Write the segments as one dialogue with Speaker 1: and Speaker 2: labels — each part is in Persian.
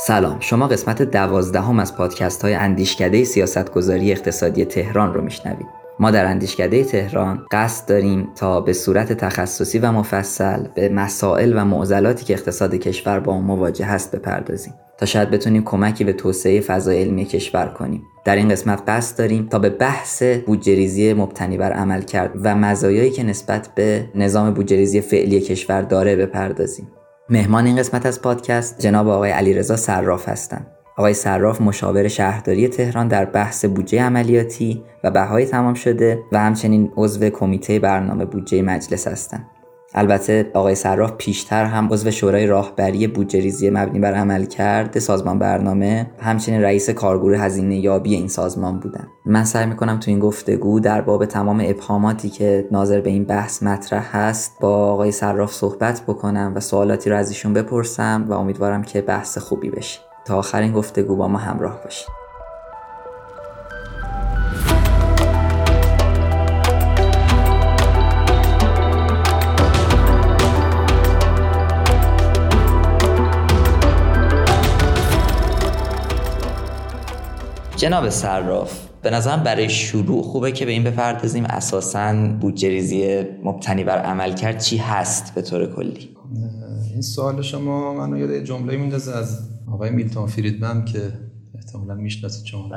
Speaker 1: سلام شما قسمت دوازدهم از پادکست های اندیشکده سیاستگذاری اقتصادی تهران رو میشنوید. ما در اندیشکده تهران قصد داریم تا به صورت تخصصی و مفصل به مسائل و معضلاتی که اقتصاد کشور با آن مواجه هست بپردازیم. تا شاید بتونیم کمکی به توسعه فضای علمی کشور کنیم. در این قسمت قصد داریم تا به بحث بودجریزی مبتنی بر عمل کرد و مزایایی که نسبت به نظام بودجریزی فعلی کشور داره بپردازیم. مهمان این قسمت از پادکست جناب آقای علیرضا صراف هستند آقای صراف مشاور شهرداری تهران در بحث بودجه عملیاتی و بهای تمام شده و همچنین عضو کمیته برنامه بودجه مجلس هستند البته آقای صراف پیشتر هم عضو شورای راهبری بودجه ریزی مبنی بر عمل کرده سازمان برنامه همچنین رئیس کارگروه هزینه یابی این سازمان بودن. من سعی می‌کنم تو این گفتگو در باب تمام ابهاماتی که ناظر به این بحث مطرح هست با آقای صراف صحبت بکنم و سوالاتی رو از ایشون بپرسم و امیدوارم که بحث خوبی بشه. تا آخر این گفتگو با ما همراه باشید. جناب صراف به نظرم برای شروع خوبه که به این بپردازیم. اساسا بودجه ریزی مبتنی بر عمل کرد چی هست به طور کلی؟
Speaker 2: این سوال شما منو یاد جمله میندازه از آقای میلتون فریدمن که احتمالا می‌شناسید شما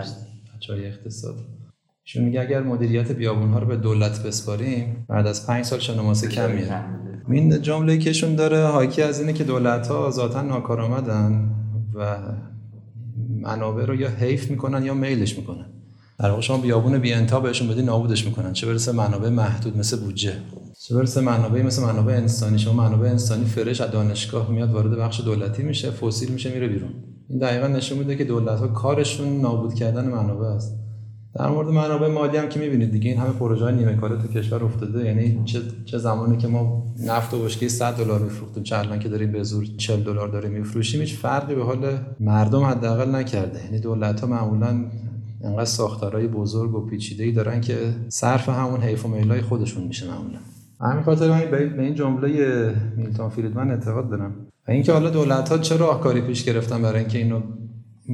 Speaker 2: بچه های اقتصاد ایشون میگه اگر مدیریت بیابون ها رو به دولت بسپاریم بعد از پنج سال شنماسه کم میره این جمله که ایشون داره حاکی از اینه که دولت ها ذاتا ناکارآمدن و منابع رو یا حیف می‌کنن یا میلش می‌کنن. در واقع شما بیابون بی انتا بهشون بدی نابودش می‌کنن. چه برسه منابع محدود مثل بودجه. چه برسه منابع مثل منابع انسانی. شما منابع انسانی فرش از دانشگاه میاد وارد بخش دولتی میشه فسیل میشه میره بیرون. این دقیقا نشون میده که دولت ها کارشون نابود کردن منابع است. در مورد منابع مالی هم که می‌بینید دیگه این همه پروژه های نیمه کاره تو کشور افتاده. یعنی چه چه زمانی که ما نفت و بشکه 100 دلار میفروختیم چه الان که داریم به زور 40 دلار داریم میفروشیم هیچ فرقی به حال مردم حداقل نکرده. یعنی دولت ها معمولا انقدر ساختارهای بزرگ و پیچیده دارن که صرف همون حیف و میلای خودشون میشه معمولا. همین خاطر من به این جمله میلتون فریدمن اعتقاد دارم. و اینکه حالا دولت ها چه راهکاری پیش گرفتن برای اینکه اینو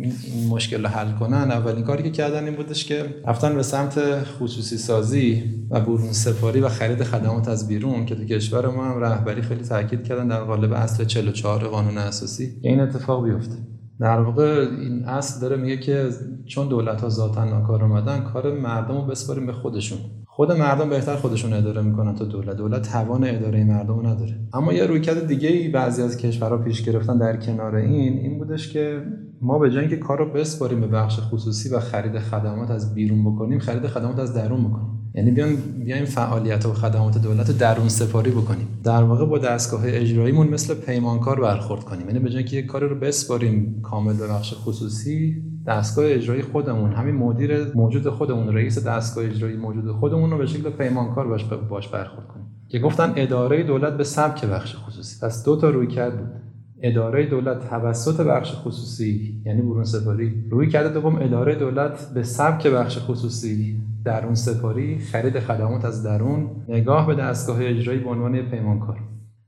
Speaker 2: این مشکل رو حل کنن اولین کاری که کردن این بودش که رفتن به سمت خصوصی سازی و برون سپاری و خرید خدمات از بیرون که تو کشور ما هم رهبری خیلی تاکید کردن در قالب اصل 44 قانون اساسی. این اتفاق بیفته. در واقع این اصل داره میگه که چون دولت ها ذاتا ناکار اومدن کار مردم رو بسپاریم به خودشون. خود مردم بهتر خودشون اداره می‌کنن تا دولت. دولت توان اداره مردم نداره. اما یه رویکرد دیگه ای بعضی از کشورها پیش گرفتن در کنار این این بودش که ما به جای اینکه کار رو بسپاریم به بخش خصوصی و خرید خدمات از بیرون بکنیم خرید خدمات از درون بکنیم یعنی بیان بیایم فعالیت و خدمات دولت درون سپاری بکنیم. در واقع با دستگاه اجراییمون مثل پیمانکار برخورد کنیم. یعنی به جای اینکه یک کار رو بسپاریم کامل به بخش خصوصی دستگاه اجرایی خودمون همین مدیر موجود خودمون رئیس دستگاه اجرایی موجود خودمون رو به شکل پیمانکار باش برخورد کنیم. که گفتن اداره دولت به سبک بخش خصوصی. پس دو تا روی کرد بود. اداره دولت توسط بخش خصوصی یعنی برون سپاری روی کرده دوم اداره دولت به سبک بخش خصوصی. درون سپاری خرید خدمات از درون نگاه به دستگاه اجرایی به عنوان پیمانکار.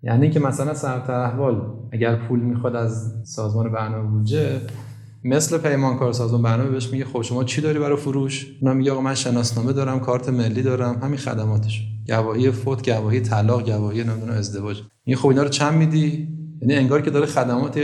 Speaker 2: یعنی که مثلا سرت احوال اگر پول می‌خواد از سازمان برنامه بودجه مثل پیمانکار سازمان برنامه بهش میگه خب شما چی داری برای فروش؟ اونم میگه آقا من شناسنامه دارم کارت ملی دارم همین خدماتش گواهی فوت گواهی طلاق گواهی نمی‌دونم ازدواج. این خب اینا رو چند میدی؟ یعنی انگار که داره خدمات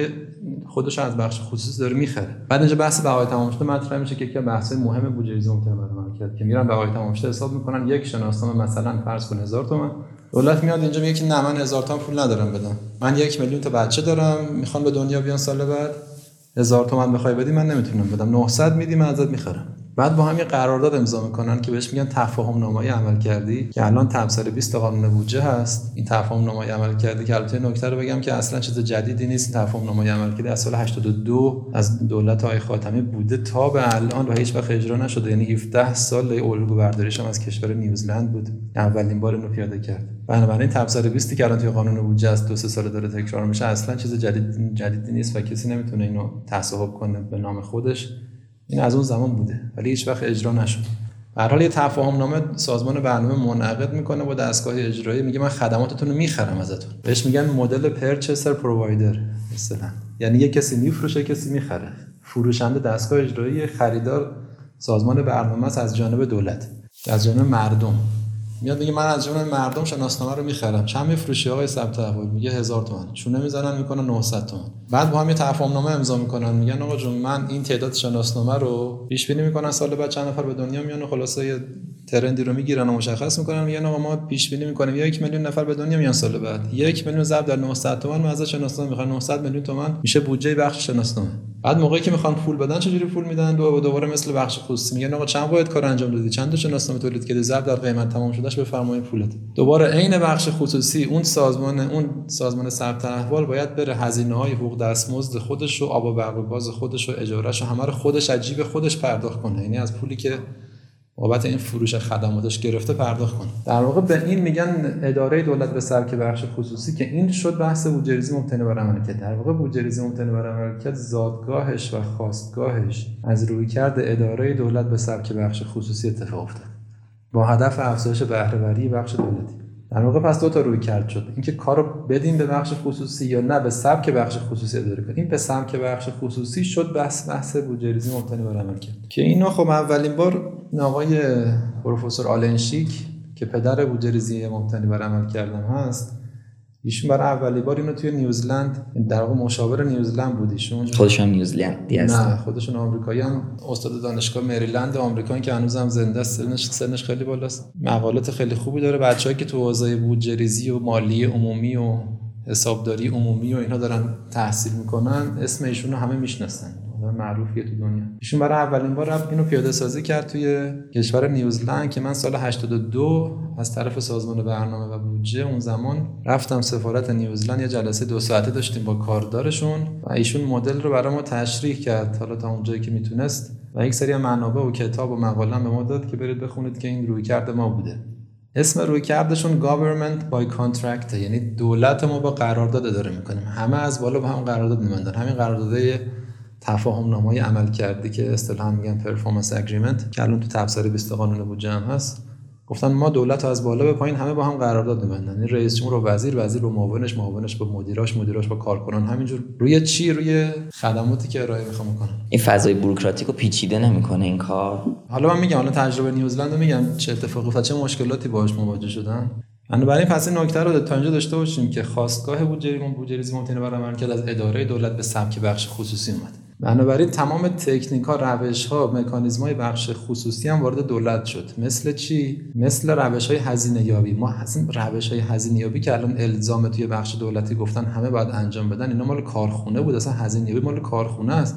Speaker 2: خودش از بخش خصوصی داره می‌خره. بعد اینجا بحث بهای تمام شده مطرح میشه که از بحث‌های مهم بودجه ممکنه برای کرد که میرن بهای تمام شده حساب می‌کنن. یک شناسنامه مثلا فرض کن 1000 تومان دولت میاد اینجا میگه که نه من هزار تومن پول ندارم بدم. من یک میلیون تا بچه دارم می‌خوان به دنیا بیان سال بعد. هزار تومن بخوای بدی من نمی‌تونم بدم. 900 میدی من ازت می‌خرم. بعد با هم یه قرارداد امضا می‌کنن که بهش میگن تفاهم نامه عمل کردی که الان تبصره 20 قانون بودجه هست. این تفاهم نامه عمل کردی که البته نکته رو بگم که اصلا چیز جدیدی نیست. تفاهم نامه عمل کردی از سال 82 از دولت آقای خاتمی بوده تا به الان و هیچ وقت اجرا نشده. یعنی 17 سال الگو برداریش هم از کشور نیوزلند بود. اولین بار اینو پیاده کرد. بنابراین تبصره 20 که الان توی قانون بودجه از دو سه سال داره تکرار میشه اصلا چیز جدید جدیدی نیست و کسی نمی‌تونه اینو تصاحب کنه به نام خودش. این از اون زمان بوده. ولی هیچ وقت اجرا نشد. هر حال یه تفاهم نامه سازمان برنامه منعقد می‌کنه با دستگاه اجرایی. میگه من خدماتتون رو می‌خرم ازتون. بهش میگن مدل پرچسر پرووایدر مثلا یعنی یه کسی میفروشه کسی می‌خره. فروشنده دستگاه اجرایی خریدار سازمان برنامه از جانب دولت. از جانب مردم. میاد میگه من از جانب مردم شناسنامه رو می‌خرم. چند میفروشی آقای ثبت احوال میگه هزار تومن چونه می‌زنن می‌کنن 900 تومن بعد با هم یه تفاهم نامه امضا می‌کنن. میگن آقا جون من این تعداد شناسنامه رو پیش بینی می‌کنن. سال بعد چند نفر به دنیا میان و خلاصه ترندی رو می‌گیرن و مشخص می‌کنن میگن آقا ما پیش بینی می‌کنیم یک میلیون نفر به دنیا میان سال بعد. یک میلیون ضرب در 900 تومن ما از شناسنامه می‌خوان. 900 میلیون تومن میشه بودجه بخش شناسنامه. بعد موقعی که می‌خوان پول بدن چجوری پول میدن؟ دو دوباره مثل بخش خصوصی. میگن آقا چند باید کار انجام دادی؟ چند تا شناسنامه تولید کردی؟ ضرب در قیمت تمام شدهش بفرمایید پولت. دوباره عین بخش خصوصی اون سازمان اون سازمان ثبت احوال باید بره هزینه های حقوق دستمزد خودش و آب و برق و گاز خودش و اجارهش و همه رو خودش عجیب خودش پرداخت کنه. یعنی از پولی که بابت این فروش خدماتش گرفته پرداخت کنه در واقع به این میگن اداره دولت به سبک بخش خصوصی که این شد بحث بودجه‌ریزی مبتنی بر عملکرد. در واقع بودجه‌ریزی مبتنی بر عملکرد زادگاهش و خواستگاهش از روی کرد اداره دولت به سبک بخش خصوصی اتفاق افتاد. با هدف افزایش بهره‌وری بخش دولتی. در واقع پس دو تا روی کرد شد. اینکه کارو بدیم به بخش خصوصی یا نه به سبک بخش خصوصی اداره کنیم به سبک بخش خصوصی شد بحث بحث بودجه‌ریزی مبتنی بر عمل کرد. که اینو خب اولین بار آقای پروفسور آلنشیک که پدر بودجه‌ریزی مبتنی بر عمل کردن هست ایشون برای اولی بار اینو توی نیوزلند در واقع مشاور نیوزلند بود ایشون.
Speaker 1: خودشون نیوزلندی هست.
Speaker 2: نه خودشون آمریکایی هم. استاد دانشگاه مریلند آمریکا که هنوزم زنده است. سنش سنش خیلی بالاست. مقالات خیلی خوبی داره. بچه‌ای که تو حوزه بودجه و مالی عمومی و حسابداری عمومی و اینها دارن تحصیل می‌کنن اسم ایشون رو همه می‌شناسن. معروفیه تو دنیا. ایشون برای اولین بار اینو پیاده سازی کرد توی کشور نیوزلند که من سال 82 از طرف سازمان برنامه و بودجه اون زمان رفتم سفارت نیوزلند یه جلسه دو ساعته داشتیم با کاردارشون و ایشون مدل رو برای ما تشریح کرد. حالا تا اونجایی که می‌تونست. و یک سری منابع و کتاب و مقاله به ما داد که برید بخونید که این روی کرده ما بوده. اسم روی کردشون government by contract یعنی دولت ما با قرارداد اداره می‌کنیم. همه از بالا با هم قرارداد میبندن. همین قراردادهای تفاهم نامه عمل کرده که اصطلاحا میگن پرفورمنس اگریمنت که الان تو تفسیر 20 قانون بودجه هم هست. گفتن ما دولت از بالا به پایین همه با هم قرارداد می‌بندن این رئیس جمهور و وزیر وزیر با معاونش معاونش با مدیراش مدیراش با کارکنان. همینجور. روی چی؟ روی خدماتی که ارائه می‌خوام کنن
Speaker 1: این فضای بوروکراتیک رو پیچیده نمی‌کنه این کار.
Speaker 2: حالا من میگم حالا تجربه نیوزلند رو میگم. چه اتفاقی افتاد؟ چه مشکلاتی باهاش مواجه شدن؟ بنابراین پس این نکته رو تا اینجا داشته باشیم که خواستگاه بودجه بودجه ممکنه برای عملکرد از اداره دولت به سمت بخش خصوصی اومد. بنابراین تمام تکنیک ها روش ها مکانیزم های بخش خصوصی هم وارد دولت شد. مثل چی؟ مثل روش های هزینه یابی ما اصلا روش های هزینه یابی که الان الزام توی بخش دولتی گفتن همه باید انجام بدن اینا مال کارخونه بود. اصلا هزینه یابی مال کارخونه است.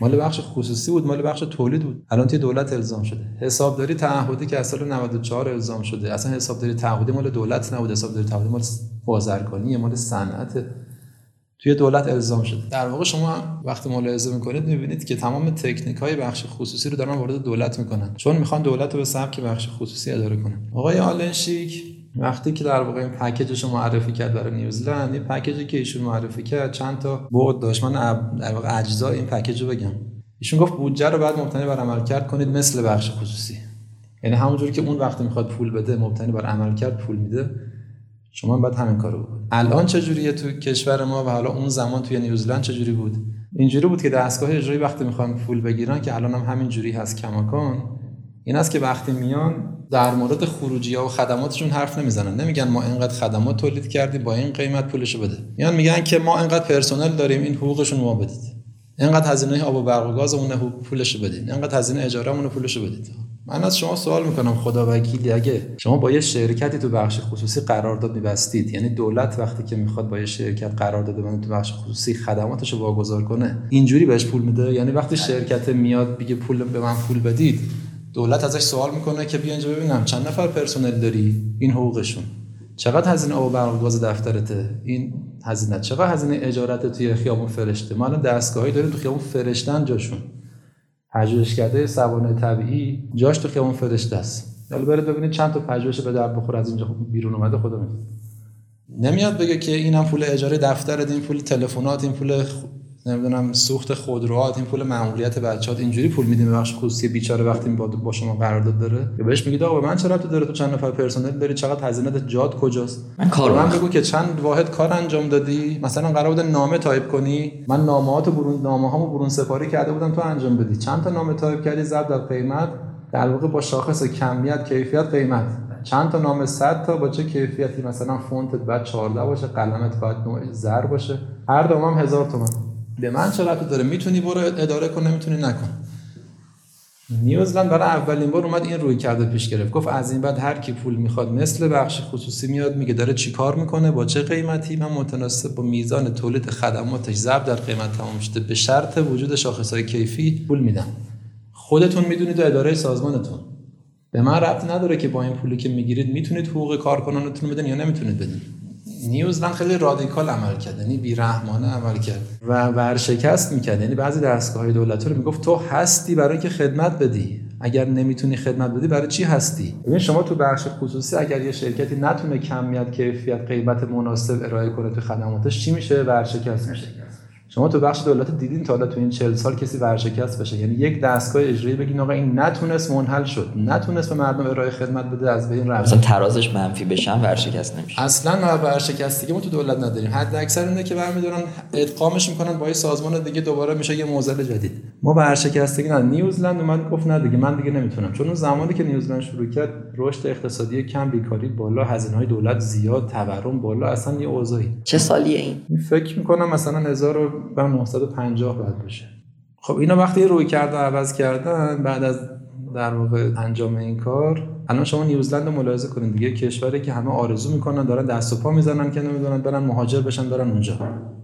Speaker 2: مال بخش خصوصی بود مال بخش تولید بود. الان توی دولت الزام شده. حسابداری تعهدی که از سال 94 الزام شده. اصلا حسابداری تعهدی مال دولت نبود. حسابداری تعهدی مال بازرگانی مال صنعت. توی دولت الزام شده. در واقع شما وقتی ملاحظه می‌کنید می‌بینید که تمام تکنیک های بخش خصوصی رو دارن وارد دولت می‌کنن. چون می‌خوان دولت رو به سبک بخش خصوصی اداره کنن. آقای آلنشیک وقتی که در واقع این پکیجش رو معرفی کرد برای نیوزلند این پکیجی که ایشون معرفی کرد چند تا بود داشت. من در واقع اجزای این پکیج رو بگم. ایشون گفت بودجه رو بعد مبتنی بر عمل کرد کنید مثل بخش خصوصی. یعنی همونجوری که اون وقتی می‌خواد پول بده مبتنی بر عمل کرد پول میده. شما باید همین کارو بکنید. الان چجوریه تو کشور ما و حالا اون زمان توی نیوزلند چجوری بود؟ اینجوری بود که دستگاه اجرایی وقتی می‌خوان پول بگیرن که الان هم همین جوری هست کماکان این است که وقتی میان در مورد خروجی ها و خدماتشون حرف نمی‌زنن. نمیگن ما اینقدر خدمات تولید کردیم با این قیمت پولشو بده. میان میگن که ما اینقدر پرسنل داریم این حقوقشون ما بدید. اینقدر هزینه آب و برق و گاز اون پولشو بدید اینقدر هزینه اجاره پولشو بدید. من از شما سوال می‌کنم خدا وکیلی اگه شما با یه شرکتی تو بخش خصوصی قرارداد میبستید یعنی دولت وقتی که می‌خواد با یه شرکت قرارداد ببنده تو بخش خصوصی خدماتش رو واگذار کنه اینجوری بهش پول میده؟ یعنی وقتی شرکت میاد بگه پول به من پول بدید دولت ازش سوال می‌کنه که بیا اینجا ببینم چند نفر پرسنل داری؟ این حقوقشون. چقدر هزینه آب برق گاز دفترته؟ این هزینه چقدر هزینه اجاره‌ات توی خیابون فرشته؟ ما الان دستگاهی داریم تو خیابون فرشته‌ان جاشون. پژوهشکده سوانح طبیعی جاش تو خیابون فرشته است. حالا برید ببینید چند تا پژوهش به درد بخور از اینجا. بیرون اومده خدا می‌دونه نمیاد بگه که اینم پول اجاره دفتر این پول تلفنات این پول نمی‌دونم سوخت خودروات این پول ماموریت بچه‌ات اینجوری پول میدیم به بخش خصوصی بیچاره وقتی با, با شما قرارداد داره. یا بهش میگید آقا من چرا تو داره تو چند نفر پرسنل داری؟ چقدر هزینه جات کجاست؟
Speaker 1: من کار
Speaker 2: من بگو که چند واحد کار انجام دادی. مثلا قرار بود نامه تایپ کنی. من نامه‌هات برون نامه هامو برون سپاری کرده بودم تو انجام بدی. چند تا نامه تایپ کردی؟ ضرب در قیمت. در واقع با شاخص کمیت کیفیت قیمت. چند تا نام 100 تا. با چه کیفیتی؟ مثلا فونتت بعد 14 باشه قلمت باید نوع زر باشه. هر دوم هم هزار تومن. به من چه داره؟ می‌تونی برو اداره کن نمی‌تونی نکن. نیوزلند برای اولین بار اومد این روی کرده پیش گرفت. گفت از این بعد هر کی پول می‌خواد مثل بخش خصوصی میاد میگه داره چیکار می‌کنه؟ با چه قیمتی؟ من متناسب با میزان تولید خدماتش ضرب در قیمت تمام شده. به شرط وجود شاخصهای کیفی پول میدم. خودتون می‌دونید و اداره سازمانتون. به من ربط نداره که با این پولی که می‌گیرید می‌تونید حقوق کارکنانتون بدین یا نمی‌تونید بدین. نیوزلند خیلی رادیکال عمل کرد یعنی بیرحمانه عمل کرد و ورشکست می‌کرد. یعنی بعضی دستگاه دولتی رو می‌گفت تو هستی برای اینکه خدمت بدی. اگر نمی‌تونی خدمت بدی برای چی هستی؟ ببین شما تو بخش خصوصی اگر یه شرکتی نتونه کمیت کیفیت قیمت مناسب ارائه کنه تو خدماتش چی میشه؟ ورشکست میشه. شما تو بخش دولت دیدین تا حالا تو این 40 سال کسی ورشکست بشه؟ یعنی یک دستگاه اجرایی بگین آقا این نتونست منحل شد نتونست به مردم ارائه خدمت بده از بین رفت.
Speaker 1: مثلا ترازش منفی بشن ورشکست نمیشه.
Speaker 2: اصلا ورشکستگی ما تو دولت نداریم. حد اکثر اینه که برمیدارن ادغامش می‌کنن با یه سازمان دیگه دوباره میشه یه موزل جدید. ما ورشکستگی نه. نیوزلند اومد گفت نه دیگه من دیگه نمی‌تونم. چون اون زمانی که نیوزلند شروع کرد رشد اقتصادی کم بیکاری بالا هزینه های دولت زیاد تورم بالا اصلا یه اوضاعی.
Speaker 1: چه سالیه این؟
Speaker 2: فکر می‌کنم مثلا 1950 بعد باشه خب اینا وقتی روی کرد و عوض کردن بعد از در واقع انجام این کار الان شما نیوزلند رو ملاحظه کنید دیگه. کشوری که همه آرزو می‌کنن دارن دست و پا می‌زنن که نمی‌دونن برن مهاجر بشن برن اونجا.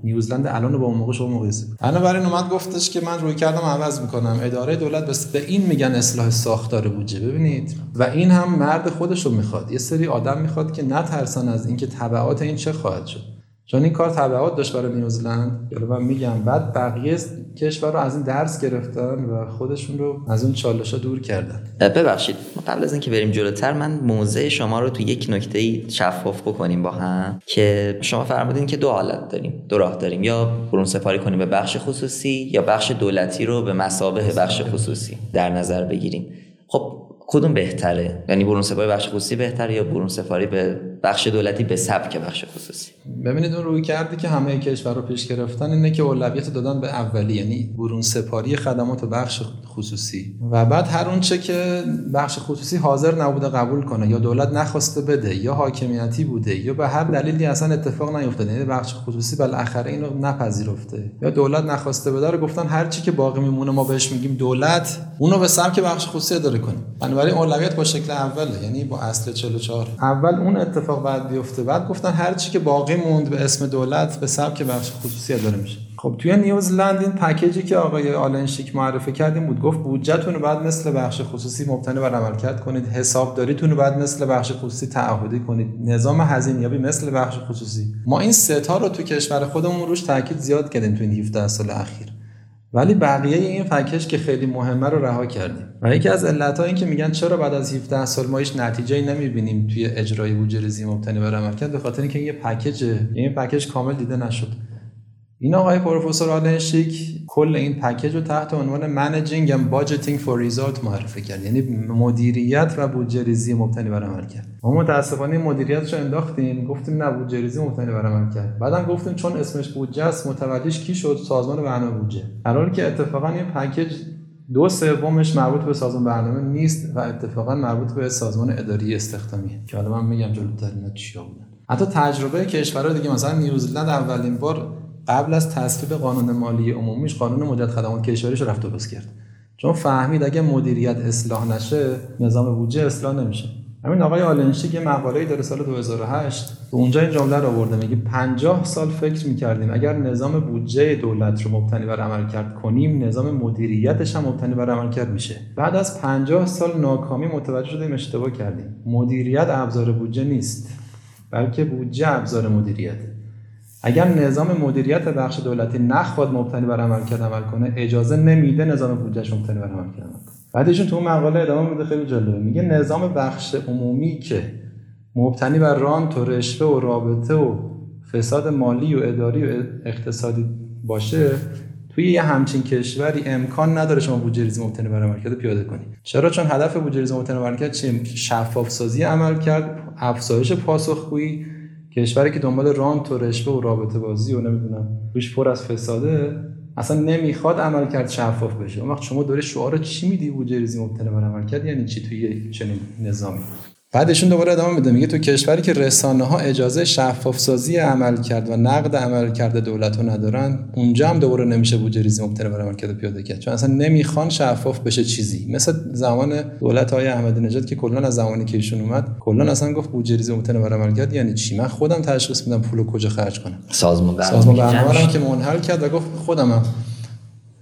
Speaker 2: نیوزلند الان با اون موقع شما مقایسه الان برای اومد گفتش که من روی کردم عوض می‌کنم. اداره دولت بس به این میگن اصلاح ساختار بودجه. ببینید. و این هم مرد خودش رو می‌خواد. یه سری آدم می‌خواد که نترسن از اینکه تبعات این چه خواهد شد. چون این کار تبعات داشت برای نیوزلند یعنی من میگم بعد بقیه کشور رو از این درس گرفتن و خودشون رو از اون چالش دور کردن.
Speaker 1: ببخشید. قبل از اینکه بریم جلوتر من موضع شما رو تو یک نکته شفاف بکنیم با هم که شما فرمودین که دو حالت داریم دو راه داریم. یا برون سپاری کنیم به بخش خصوصی یا بخش دولتی رو به مسابه بخش خصوصی در نظر بگیریم. خب کدوم بهتره؟ یعنی برون سپاری بخش خصوصی بهتره یا برون سپاری به بخش دولتی به سبک بخش خصوصی؟
Speaker 2: ببینید اون روی کردی که همه کشور رو پیش گرفتن اینه که اولویت دادن به اولی یعنی برون سپاری خدمات بخش خصوصی. و بعد هر اون چه که بخش خصوصی حاضر نبوده قبول کنه یا دولت نخواسته بده یا حاکمیتی بوده یا به هر دلیلی اصلا اتفاق نیفتاده یعنی بخش خصوصی بالاخره اینو نپذیرفته. یا دولت نخواسته بده رو گفتن هر چی که باقی میمونه ما بهش میگیم دولت اونو به سمت بخش خصوصی اداره کنیم. بنابراین اولویت با شکل اوله یعنی با اصل 44 اول اون اتفاق بعد بیفته بعد گفتن هر چی که باقی موند به اسم دولت به سبک بخش خصوصی اداره میشه. خب توی نیوزلند این پکیجی که آقای آلنشیک معرفی کردیم بود گفت بودجهتون رو بعد مثل بخش خصوصی مبتنی بر عملکرد کنید حسابداریتون رو بعد مثل بخش خصوصی تعهدی کنید. نظام هزینه‌یابی مثل بخش خصوصی. ما این سه رو تو کشور خودمون روش تاکید زیاد کردیم تو این 17 سال اخیر. ولی بقیه این پکیجش که خیلی مهمه رو رها کردیم. و یکی از علتها این که میگن چرا بعد از 17 سال ما هیچ نتیجه نمی‌بینیم توی اجرای بودجه ریزی مبتنی بر عملکرد به خاطر اینکه یه پکیج این پکیج کامل دیده نشد. این آقای پروفسور آلن شیک کل این پکیج رو تحت عنوان managing and budgeting for result معرفی کرد. یعنی مدیریت و بودجه ریزی مبتنی بر عمل کرد. ما متاسفانه مدیریتش رو انداختیم. گفتیم نه بودجه ریزی مبتنی بر عمل کرد. بعدم گفتیم چون اسمش بودجه است متوجهش کی شد؟ سازمان برنامه بودجه. قرار که اتفاقا این پکیج دو سومش مربوط به سازمان برنامه نیست و اتفاقا مربوط به سازمان اداری استخدامیه. که حالا من میگم جلوتر اینا چیا بودن. حتی تجربه کشورهای دیگه مثلا نیوزلند اولین بار قبل از تصویب قانون مالی عمومیش قانون مدت خدمات کشوریش رفت و کرد. چون فهمید اگه مدیریت اصلاح نشه نظام بودجه اصلاح نمیشه. همین آقای آلنشی یه مقاله‌ای داره سال 2008 و اونجا این جمله رو آورده میگه 50 سال فکر می‌کردیم اگر نظام بودجه دولت رو مبتنی بر عمل کرد کنیم نظام مدیریتش هم مبتنی بر عمل کرد میشه. بعد از 50 سال ناکامی متوجه شدیم اشتباه کردیم. مدیریت ابزار بودجه نیست بلکه بودجه ابزار مدیریته. اگر نظام مدیریت بخش دولتی نخواد مبتنی بر عملکرد عمل کنه اجازه نمیده نظام بودجهش مبتنی بر عملکرد عمل کنه. بعدشون تو مقاله ادامه میده خیلی جالبه. میگه نظام بخش عمومی که مبتنی بر رانت و رشوه و رابطه و فساد مالی و اداری و اقتصادی باشه توی یه همچین کشوری امکان نداره شما بودجه ریزی مبتنی بر عملکرد پیاده کنی. چرا؟ چون هدف بودجه ریزی مبتنی بر عملکرد چیه شفاف سازی عمل کرد افزایش پاسخگویی کشوری که دنبال رانت و رشوه و رابطه بازی و نمی‌دونم روش پر از فساده اصلا نمی‌خواد عمل کرد شفاف بشه. اون وقت شما داره شعار چی میدی؟ بودجه ریزی مبتنی بر عمل کرد یعنی چی توی چنین نظامی؟ بعدشون دوباره ادامه میده. میگه تو کشوری که رسانه ها اجازه شفاف سازی عمل کرد و نقد عمل کرده دولت رو ندارن اونجا هم دوباره نمیشه بودجه ریزی مبتنی بر عمل کرده پیاده کرد. چون اصلا نمی‌خوان شفاف بشه چیزی. مثل زمان دولت های احمدی نژاد که کلا از زمانی که ایشون اومد کلا اصلا گفت بودجه ریزی مبتنی بر عمل کرد. یعنی چی؟ من خودم تشخیص میدم پولو کجا خرج کنم.
Speaker 1: سازمان برنامه.
Speaker 2: سازمان برنامه که منحل کرد و گفت خودم هم.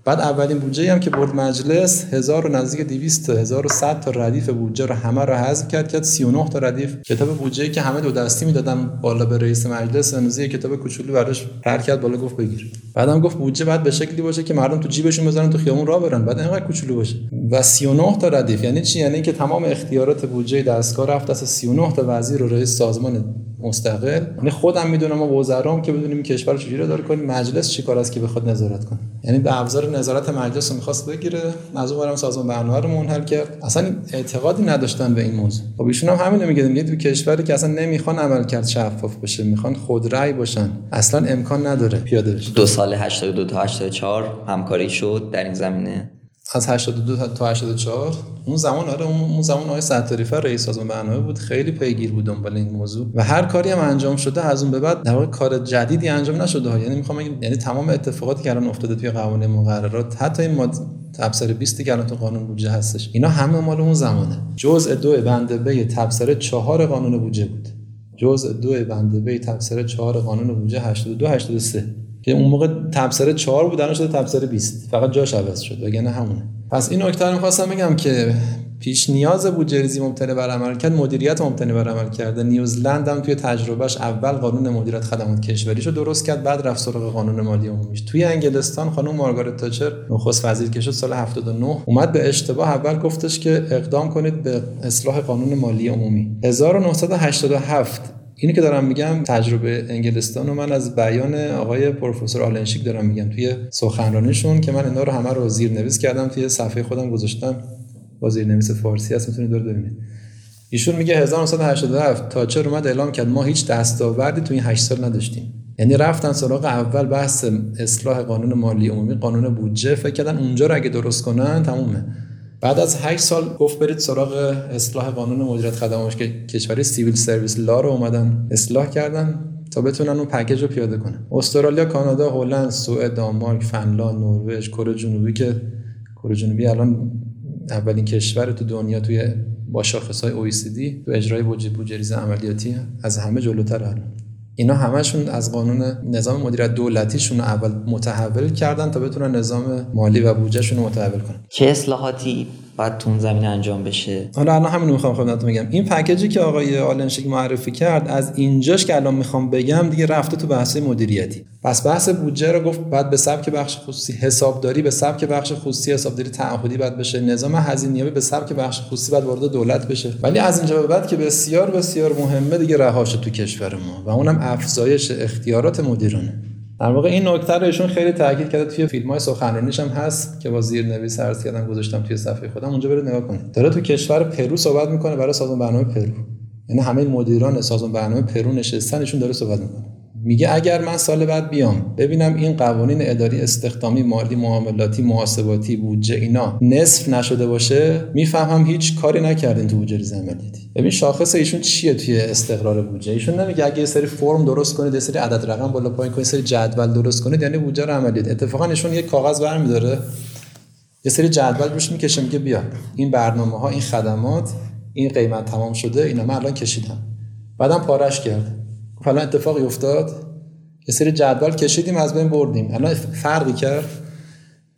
Speaker 2: بعد اولین بودجه هم که برد مجلس 1000 و نزدیک 200 تا 1100 تا ردیف بودجه رو همه رو حذف کرد کرد 39 تا ردیف. کتاب بودجه که همه دو دستی می‌دادن بالا به رئیس مجلس امروزی کتاب کوچولو براش پر کرد بالا گفت بگیر. بعدم گفت بودجه بعد به شکلی باشه که مردم تو جیبشون بزنن تو خیابون راه برن. بعد اینقدر کوچولو باشه. و 39 تا ردیف. یعنی چی؟ یعنی که تمام اختیارات بودجه دستگاه رفت از 39 تا وزیر و رئیس سازمان مستقل. یعنی خودم می‌دونم و وزرام که بدونیم کشور چجوری داره کنیم. مجلس چیکار است که بخواد نظارت کنه؟ یعنی به ابزار نظارت مجلس رو می‌خواست بگیره. از اون سازمان برنامه رو منحل کرد. اصلا اعتقادی نداشتن به این موضوع. خب ایشون هم همین میگه میگه تو کشوری که اصلا نمی‌خوان عمل کرد شفاف بشه می‌خوان خودرأی باشن. اصلا امکان نداره پیاده بشه.
Speaker 1: دو سال 82 تا 84 همکاری شد در این زمینه.
Speaker 2: از 82 تا 84 اون زمان آره اون زمان آقای ستاریفر رئیس سازمان برنامه بود. خیلی پیگیر بود دنبال این موضوع. و هر کاری هم انجام شده از اون به بعد در واقع کار جدیدی انجام نشده ها. یعنی می‌خوام یعنی تمام اتفاقاتی که الان افتاده توی قوانین مقررات حتی این ماد تبصره 20 که الان تو قانون بودجه هستش اینا همه مال اون زمانه. جزء دو بنده به تبصره 4 قانون بودجه بود. جزء دو بنده به تبصره 4 قانون بودجه 82 83 که اون موقع تبصره 4 بود الان شده تبصره 20 فقط جاش عوض شد وگرنه همونه. پس این نکته رو خواستم بگم که پیش نیاز بود جریزی مبتنی بر عمل کرد مدیریت مبتنی بر عمل کرده نیوزلند هم توی تجربهش اول قانون مدیریت خدمات کشوریشو درست کرد بعد رفت سراغ قانون مالی عمومیش. توی انگلستان خانم مارگارت تاچر نخست وزیر که شد سال 79 اومد به اشتباه اول گفتش که اقدام کنید به اصلاح قانون مالی عمومی. 1987 اینی که دارم میگم تجربه انگلستان و من از بیان آقای پروفسور آلنشیک دارم میگم توی سخنرانیشون که من اینا رو همه رو زیر نویس کردم توی صفحه خودم گذاشتم. با زیر نویس فارسی هست می‌تونید دور ببینید. ایشون میگه 1987 تاچر اومد اعلام کرد ما هیچ دستاوردی توی این 8 سال نداشتیم. یعنی رفتن سراغ اول بحث اصلاح قانون مالی عمومی قانون بودجه فکر کردن اونجا رو اگه درست کنن تمومه. بعد از 8 سال گفت برید سراغ اصلاح قانون مدیریت خدمات که کشوری civil service law رو اومدن اصلاح کردن تا بتونن اون پکیج رو پیاده کنن. استرالیا کانادا هلند سوئد دانمارک فنلاند نروژ کره جنوبی که کره جنوبی الان اولین کشور تو دنیا توی با شاخص های OECD تو اجرای بودجه عملیاتی از همه جلوتر الان. اینا همشون از قانون نظام مدیریت دولتیشون اول متحول کردن تا بتونن نظام مالی و بودجهشون رو متحول کنن.
Speaker 1: چه اصلاحاتی باید تو اون زمینه انجام بشه.
Speaker 2: حالا الان همین می‌خوام خدمتتون بگم. این پکیجی که آقای آلنشیک معرفی کرد از اینجاش که الان می‌خوام بگم دیگه رفته تو بحث مدیریتی. پس بحث بودجه رو گفت بعد به سبک بخش خصوصی حسابداری به سبک بخش خصوصی حسابداری تعهدی بعد بشه. نظام هزینه‌یابی به سبک بخش خصوصی بعد وارد دولت بشه. ولی از اینجا به بعد که بسیار بسیار مهمه دیگه رهاشه تو کشور ما و اونم افزایش اختیارات مدیرانه. در واقع این نکته رو ایشون خیلی تاکید کرده توی فیلم های سخنرانیش هم هست که با زیر نویس عرض کردم گذاشتم توی صفحه خودم. اونجا برید نگاه کنید. داره تو کشور پرو صحبت می‌کنه برای سازمان برنامه پرو. یعنی همه مدیران سازمان برنامه پرو نشستن ایشون داره صحبت می‌کنه. میگه اگر من سال بعد بیام ببینم این قوانین اداری استخدامی مالی معاملاتی محاسباتی بودجه اینا نصف نشده باشه می‌فهمم هیچ کاری نکردین تو بودجه عملیاتی ببین شاخص ایشون چیه توی استقرار بودجه؟ ایشون نمیگه اگه یه سری فرم درست کنید یه سری عدد رقم بالا پایین کنید سری جدول درست کنید یعنی بودجه رو عملیات اتفاقا ایشون یه کاغذ برمیداره یه سری جدول روش می‌کشه میگه بیا این برنامه ها این خدمات این قیمت تمام شده اینا من الان کشیدم. بعدم پارش کرد. حالا اتفاقی افتاد؟ یه سری جدول کشیدیم از بین بردیم. الان فرقی کرد؟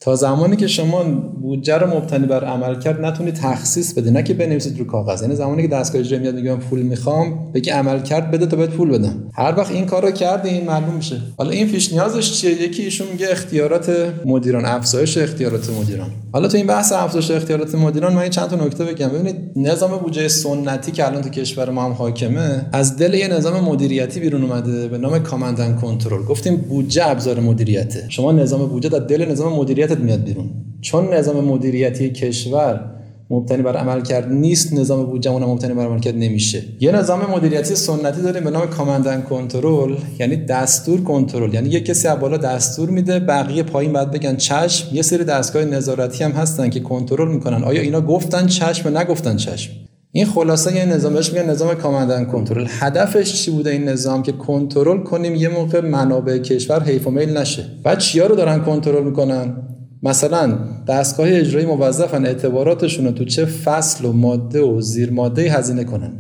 Speaker 2: تا زمانی که شما بودجه رو مبتنی بر عمل کرد نتونی تخصیص بده نه که بنویسید رو کاغذ. یعنی زمانی که دستگاه اجرایی میاد میگم پول می‌خوام بگی عمل کرد بده تا بهت پول بدم. هر وقت این کارو کردین معلوم میشه. حالا این پیش نیازش چیه؟ یکی ایشون میگه اختیارات مدیران افزایش اختیارات مدیران. حالا تو این بحث افزایش اختیارات مدیران من چند تا نکته بگم. ببینید نظام بودجه سنتی که الان تو کشور ما هم حاکمه از دل یه نظام مدیریتی بیرون اومده به نام کاماندن کنترل گفتیم بودجه ابزار مدیریته. شما نظام بودجه در دل نظام مدیریتت میاد بیرون. چون نظام مدیریتی کشور مبتنی بر عمل کرد نیست نظام بودجه اون مبتنی بر عمل کرد نمیشه. یه نظام مدیریتی سنتی داریم به نام کاماندن کنترل یعنی دستور کنترل. یعنی یه کسی بالا دستور میده بقیه پایین بعد بگن چشم. یه سری دستگاه نظارتی هم هستن که کنترل می‌کنن. آیا اینا گفتن چشم و نگفتن چشم؟ این خلاصه یه نظامش میگن نظام کاماندن کنترل هدفش چی بوده این نظام؟ که کنترل کنیم یه موقع منابع کشور حیف و میل نشه. بعد چیا رو دارن کنترل می‌کنن؟ مثلا دستگاه اجرایی موظفن اعتباراتشون رو تو چه فصل و ماده و زیر ماده هزینه کنن.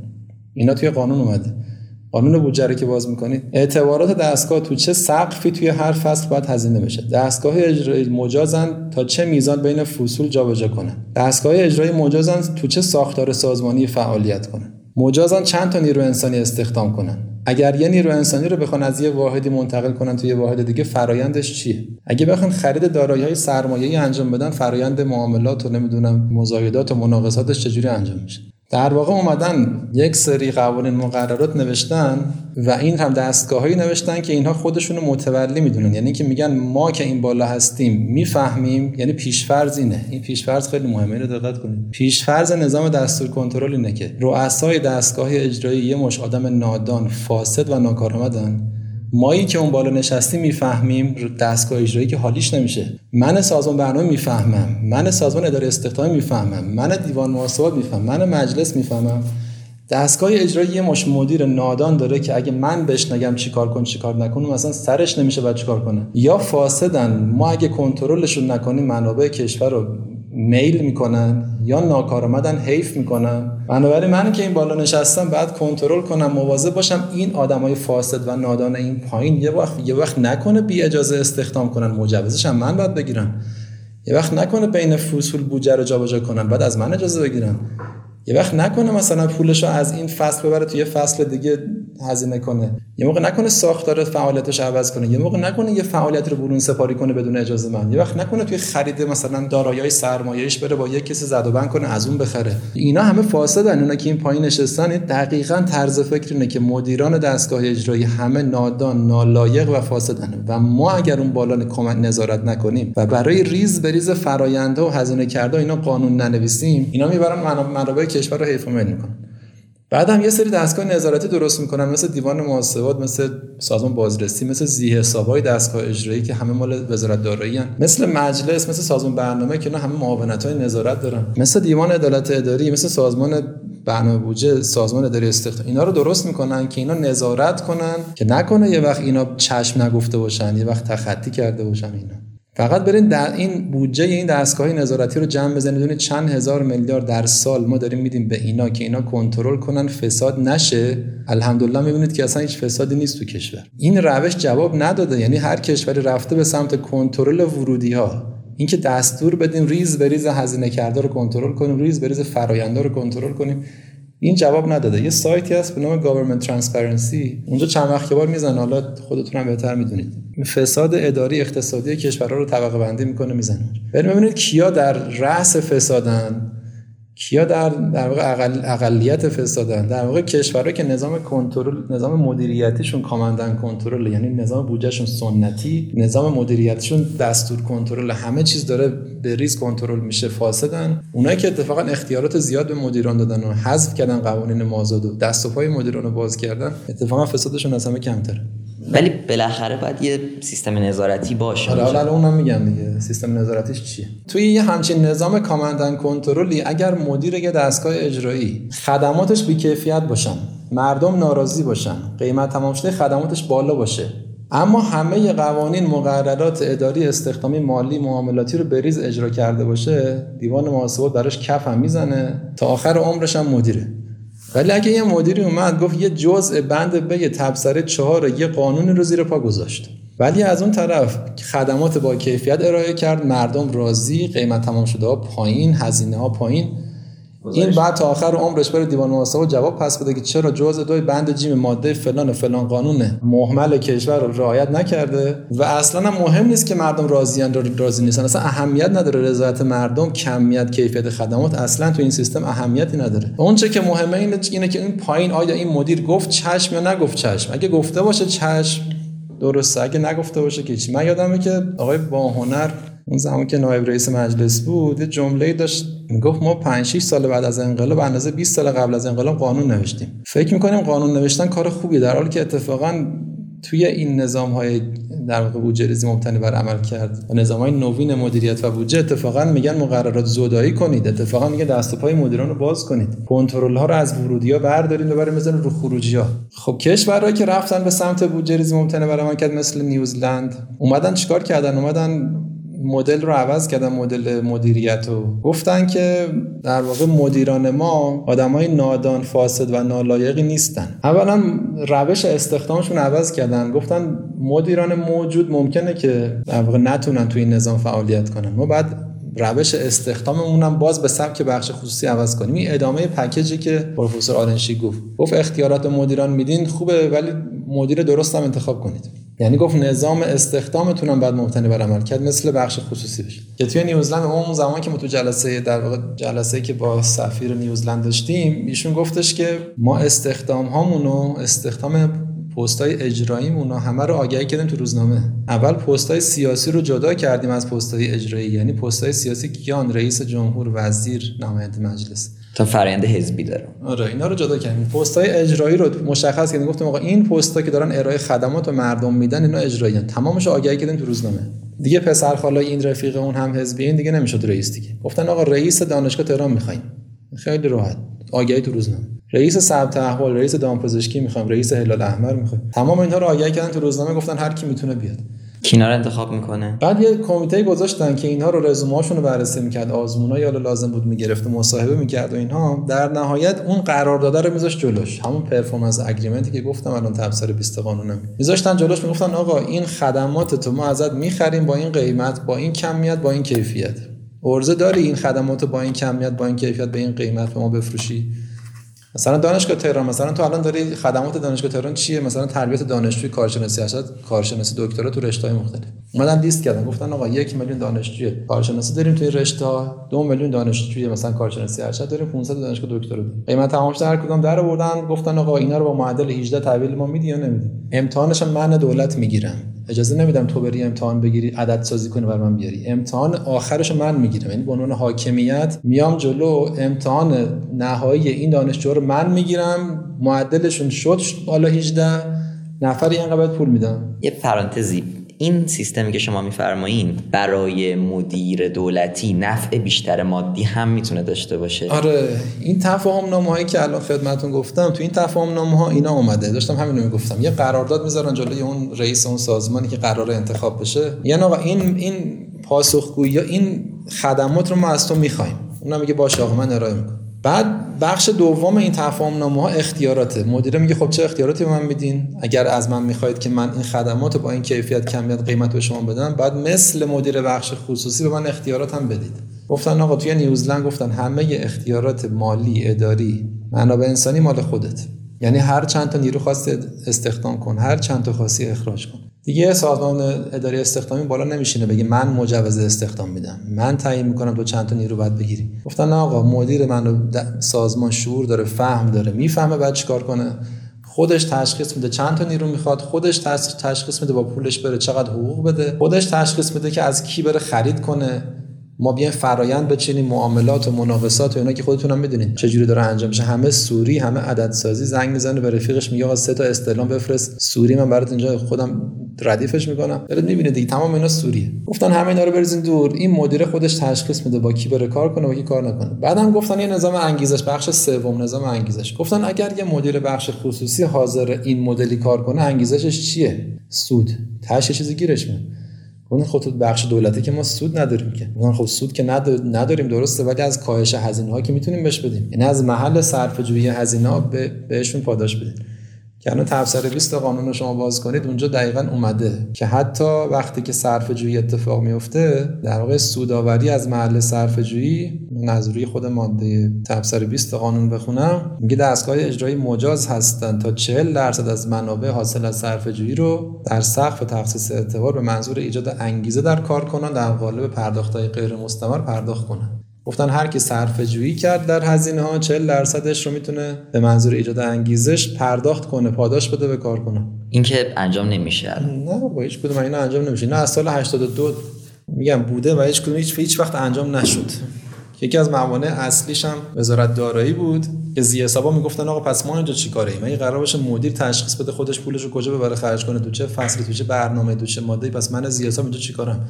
Speaker 2: اینا توی قانون اومده. قانون بودجه که باز می‌کنید اعتبارات دستگاه تو چه سقفی توی هر فصل باید هزینه بشه؟ دستگاه اجرایی مجازن تا چه میزان بین فصول جابجا کنن؟ دستگاه اجرایی مجازن تو چه ساختار سازمانی فعالیت کنن؟ مجازن چند تا نیرو انسانی استخدام کنن؟ اگر یه نیرو انسانی رو بخوان از یه واحدی منتقل کنن توی یه واحد دیگه فرایندش چیه؟ اگه بخوان خرید دارایی های سرمایه‌ای انجام بدن فرایند معاملات و نمی‌دونم مزایدات و مناقصاتش چجوری انجام میشه؟ در واقع اومدن یک سری قوانین مقررات نوشتن و این هم دستگاهایی نوشتن که اینها خودشون رو متولی می‌دونن. یعنی که میگن ما که این بالا هستیم می‌فهمیم یعنی پیشفرض اینه. این پیشفرض خیلی مهمه اینو دقت کنید. پیشفرض نظام دستور کنترل اینه که رؤسای دستگاه اجرایی یه مش آدم نادان فاسد و ناکارآمدن مایی که اون بالا نشستیم می‌فهمیم دستگاه اجرایی که حالیش نمیشه. من سازمان برنامه می‌فهمم. من سازمان اداره استخدامی می‌فهمم. من دیوان محاسبات می‌فهمم. من مجلس می‌فهمم. دستگاه اجرایی یه مش مدیر نادان داره که اگه من بهش نگم چیکار کن چیکار نکن مثلا سرش نمیشه بعد چیکار کنه. یا فاسدن. ما اگه کنترلشون نکنیم منابع کشور رو میل می‌کنن. یا ناکارآمدن حیف می‌کنن بنابراین من که این بالا نشستم بعد کنترل کنم مواظب باشم این آدمای فاسد و نادان این پایین یه وقت یه وقت نکنه بی اجازه استخدام کنن مجوزش هم من باید بگیرم یه وقت نکنه بین فصول بودجه رو جابجا کنن بعد از من اجازه بگیرن. یه وقت نکنه مثلا پولش رو از این فصل ببره توی فصل دیگه هزینه کنه. یه موقع نکنه ساختار فعالیتش عوض کنه. یه موقع نکنه یه فعالیت رو برون سپاری کنه بدون اجازه من. یه وقت نکنه توی خرید مثلا دارایی سرمایه‌ایش بره با یه کسی زد و بند کنه از اون بخره. اینا همه فاسدن. اونا که این پایین نشستن دقیقا طرز فکر اینه که مدیران دستگاه اجرایی همه نادان نالایق و فاسدن. و ما اگر اون بالا کمک نظارت نکنیم و برای ریز بریز فراینده و هزینه کرده اینا قانون ننویسیم اینا می‌برن منابع کشور رو حیف و می‌کنن بعد هم یه سری دستگاه نظارتی درست می‌کنن مثل دیوان محاسبات مثل سازمان بازرسی مثل زی حسابای دستگاه اجرایی که همه مال وزارت دارایی مثل مجلس مثل سازمان برنامه که اینا همه معاونت های نظارت دارن. مثل دیوان عدالت اداری مثل سازمان برنامه بودجه سازمان اداری استخدام. اینا رو درست می‌کنن که اینا نظارت کنن که نکنه یه وقت اینا چشم نگفته باشن یه وقت تخطی کرده باشن اینا. فقط برین در این بودجه این دستگاه نظارتی رو جمع بزنید. ببینید چند هزار میلیارد در سال ما داریم میدیم به اینا که اینا کنترل کنن فساد نشه. الحمدلله می‌بینید که اصلا هیچ فسادی نیست تو کشور. این روش جواب نداده. یعنی هر کشوری رفته به سمت کنترل ورودی ها اینکه دستور بدیم ریز به ریز هزینه کرده رو کنترل کنیم ریز به ریز فرایندها رو کنترل کنیم. این جواب نداده. یه سایتی هست به نام Government Transparency. اونجا چند وقت بار می‌زنه. حالا خودتون هم بهتر می‌دونید. فساد اداری اقتصادی کشورها رو طبقه بندی می‌کنه می‌زنه. بریم ببینید کیا در رأس فسادن. کیا در در واقع اقل، اقلیت فسادن در واقع کشورها که نظام کنترل نظام مدیریتیشون کاماندن کنترل یعنی نظام بودجهشون سنتی نظام مدیریتیشون دستور کنترل همه چیز داره به ریز کنترل میشه فاسدن. اونایی که اتفاقا اختیارات زیاد به مدیران دادن و حذف کردن قوانین مازاد و دست و پای مدیران رو باز کردن اتفاقا فسادشون از همه کمتره.
Speaker 1: ولی بالاخره باید یه سیستم نظارتی باشه.
Speaker 2: آره حالا اونم میگم دیگه سیستم نظارتیش چیه؟ توی یه همچین نظام کاماندن کنترلی اگر مدیر یه دستگاه اجرایی خدماتش بیکیفیت باشن مردم ناراضی باشن قیمت تمام شده خدماتش بالا باشه. اما همه قوانین مقررات اداری استخدامی مالی معاملاتی رو بریز اجرا کرده باشه دیوان محاسبات براش کف هم می‌زنه تا آخر عمرش هم مدیره. ولی اگه یه مدیری اومد گفت یه جزء بند به تبصره چهار یه قانون رو زیر پا گذاشت. ولی از اون طرف خدمات با کیفیت ارائه کرد مردم راضی قیمت تمام شده ها پایین هزینه ها پایین. این بعد تا آخر عمرش بره دیوان محاسبه جواب پس بده که چرا جزء دوی بند جیم ماده فلان و فلان قانون محمل کشور رو رعایت نکرده و اصلا هم مهم نیست که مردم راضیان راضی نیستن. اصلا اهمیت نداره رضایت مردم کمیت کیفیت خدمات. اصلا تو این سیستم اهمیتی نداره. اون چه که مهمه اینه, اینه که این پایین آیا این مدیر گفت چشم یا نگفت چشم؟ اگه گفته باشه چشم درسته. اگه نگفته باشه که چی؟ من یادمه که آقای با هنر اون زمان که نایب رئیس مجلس بود یه جمله داشت می‌گفت ما 5 6 سال بعد از انقلاب اندازه 20 سال قبل از انقلاب قانون نوشتیم. فکر می‌کنیم قانون نوشتن کار خوبیه در حالی که اتفاقا توی این نظام های در واقع بودجه ریزی مبتنی بر عمل کرد و نظام های نوین مدیریت و بودجه اتفاقا میگن مقررات زودایی کنید اتفاقا میگن دست و پای مدیران رو باز کنید. کنترل ها رو از ورودی ها بردارید و برای بزنید رو خروجی ها خب کشورهایی که رفتن به سمت بودجه ریزی مبتنی بر عمل کرد مثل نیوزلند اومدن چیکار کردن؟ اومدن مدل رو عوض کردن مدل مدیریت رو. گفتن که در واقع مدیران ما های نادان فاسد و نالایقی نیستن. اولا روش استخدامشون عوض کردن. گفتن مدیران موجود ممکنه که در واقع نتونن تو این نظام فعالیت کنن. ما بعد روش استخداممون هم باز به سبک بخش خصوصی عوض کنیم. این ادامه پکیجی که پروفسور آرنشی گفت. گفت اختیارات مدیران میدین خوبه ولی مدیر درست هم انتخاب کنید. یعنی گفت نظام استخدامتون هم باید مبتنی بر عمل کرد مثل بخش خصوصی بشه. که توی نیوزلند اون زمان که ما تو جلسه در واقع جلسه که با سفیر نیوزلند داشتیم ایشون گفتش که ما استخدام هامونو استخدام پستای اجراییمون همه رو آگهی کردیم تو روزنامه. اول پستای سیاسی رو جدا کردیم از پستای اجرایی. یعنی پستای سیاسی کیان رئیس جمهور وزیر نماینده مجلس.
Speaker 1: تا فرآیند حزبی داره
Speaker 2: آره اینا رو جدا کردیم. پستای اجرایی رو مشخص کردیم. گفتیم آقا این پستا که دارن ارائه خدمات و مردم میدن اینا اجرایی تمامش رو آگهی کردیم تو روزنامه. دیگه پسر خالای این رفیق اون هم حزبی این دیگه نمی‌شد رئیس دیگه. گفتن آقا رئیس دانشگاه تهران می‌خوایم. خیلی راحت. آگهی تو روزنامه. رئیس ثبت احوال رئیس دامپزشکی می‌خوام رئیس هلال احمر می‌خوام تمام اینها رو آگهی کردن تو روزنامه گفتن هر کی می‌تونه بیاد.
Speaker 1: کینا رو انتخاب می‌کنه.
Speaker 2: بعد یه کمیته گذاشتن که اینها رو رزومهاشون رو بررسی می‌کرد. آزمونایی یا لازم بود می‌گرفت و مصاحبه می‌کرد و اینها. در نهایت اون قرارداد رو میذاشت جلوش. همون پرفورمنس اگریمنتی که گفتم الان تفسیر 20 قانونم میذاشتن جلوش می‌گفتن آقا این خدمات تو ما ازت می‌خریم با این قیمت با این کمیت با این کیفیت. ارزه داری این خدمات با این کمیت با این کیفیت به این قیمت به ما بفروشی؟ مثلا دانشگاه تهران مثلا تو الان داری خدمات دانشگاه تهران چیه؟ مثلا تربیت دانشجوی کارشناسی ارشد کارشناسی دکترا تو رشته‌های مختلف. اومدن لیست کردن گفتن آقا یک میلیون دانشجوی کارشناسی داریم توی رشته دو میلیون دانشجوی مثلا کارشناسی ارشد داریم 500 دانشگاه دکترا داریم. قیمت تمامش در کدوم در آوردن؟ گفتن آقا اینا رو با معدل 18 تحویل ما میدی یا نمیدی؟ امتحانش من دولت می‌گیرم اجازه نمیدم تو بری امتحان بگیری عدد سازی کنی بر من بیاری. امتحان آخرش من می‌گیرم. یعنی به عنوان حاکمیت میام جلو امتحان نهایی این دانشجو رو من می‌گیرم. معدلشون شد بالا 18 نفری اینقدر پول میدم.
Speaker 1: یه پرانتزی. این سیستمی که شما میفرمایین برای مدیر دولتی نفع بیشتر مادی هم می‌تونه داشته باشه؟
Speaker 2: آره این تفاهم نامه هایی که الان خدمتتون گفتم تو این تفاهم نامه ها اینا اومده. داشتم همین رو می‌گفتم. یه قرارداد می‌ذارن جلوی اون رئیس اون سازمانی که قرار انتخاب بشه. یعنی آقا این این پاسخگویی این خدمات رو ما از تو می‌خوایم. اونم میگه باشه آقا من ارائه می‌کنم. بعد بخش دوم این تفاهم نامه ها اختیاراته. مدیر میگه خب چه اختیاراتی به من میدین؟ اگر از من می‌خواهید که من این خدمات با این کیفیت کمیت قیمت به شما بدم بعد مثل مدیر بخش خصوصی به من اختیارات هم بدید. گفتن آقا توی نیوزلند گفتن همه اختیارات مالی اداری منابع انسانی مال خودت. یعنی هر چند تا نیرو خاص استخدام کن هر چند تا خاصی اخراج کن. دیگه سازمان اداری استخدامی بالا نمیشینه بگه من مجوز استخدام میدم. من تعیین می‌کنم تو چند تا نیرو باید بگیری. گفتن آقا مدیر من سازمان شعور داره فهم داره. می‌فهمه بعد چیکار کنه؟ خودش تشخیص میده. چند تا نیرو می‌خواد؟ خودش تشخیص میده با پولش بره. چقدر حقوق بده؟ خودش تشخیص میده که از کی بره خرید کنه. ما بیایم فرایند بچینیم معاملات و مناقصات و اینا که خودتون هم می‌دونید چجوری داره انجام میشه. همه سوری همه عدد سازی زنگ می‌زنه به رفیقش میگه آقا سه تا استعلام بفرست. سوری من برات اینجا خودم ردیفش می‌کنم. داره می‌بینه دیگه تمام اینا سوریه. گفتن همه اینا رو بریزین دور. این مدیر خودش تشخیص میده با کی بره کار کنه با کی کار نکنه. بعدم گفتن یه نظام انگیزش بخش سوم نظام انگیزش. گفتن اگر یه مدیر بخش خصوصی حاضر این مدلی کار کنه انگیزشش چیه؟ سود. تاش چیزی گیرش میاد اون تو بخش دولتی که ما سود نداریم که. اون خب سود که نداریم درسته ولی از کاهش هزینه ها که می‌تونیم بهش بدیم. یعنی از محل صرف جویی هزینه ها بهشون پاداش بدیم. یعنی تفسیر 20 قانون رو شما باز کنید اونجا دقیقا اومده که حتی وقتی که صرف جویی اتفاق میفته در واقع سوداوری از محل صرف جویی نظری خود ماده تفسیر 20 قانون بخونم میگه دستگاه اجرایی مجاز هستند تا 40 درصد از منابع حاصل از صرف جویی رو در سقف تخصیص اعتبار به منظور ایجاد انگیزه در کار کنن در قالب پرداختهای غیر مستمر پرداخت کنن گفتن هر کی صرف جویی کرد در هزینه ها 40 درصدش رو می‌تونه به منظور ایجاد انگیزش پرداخت کنه پاداش بده به کار کنه.
Speaker 1: این که انجام نمیشه
Speaker 2: نه با هیچ کدوم اینا انجام نمیشه. نه از سال 82 میگم بوده و هیچ کدوم هیچ هیچ وقت انجام نشد. یکی از موانع اصلیش هم وزارت دارایی بود که زی حسابا می‌گفتن آقا پس ما اینجا چیکاره ایم؟ این قرار باشه مدیر تشخیص بده خودش پولش رو کجا ببره خرج کنه تو چه فصلی تو چه برنامه تو چه ماده پس من زی حساب اینجا چیکارم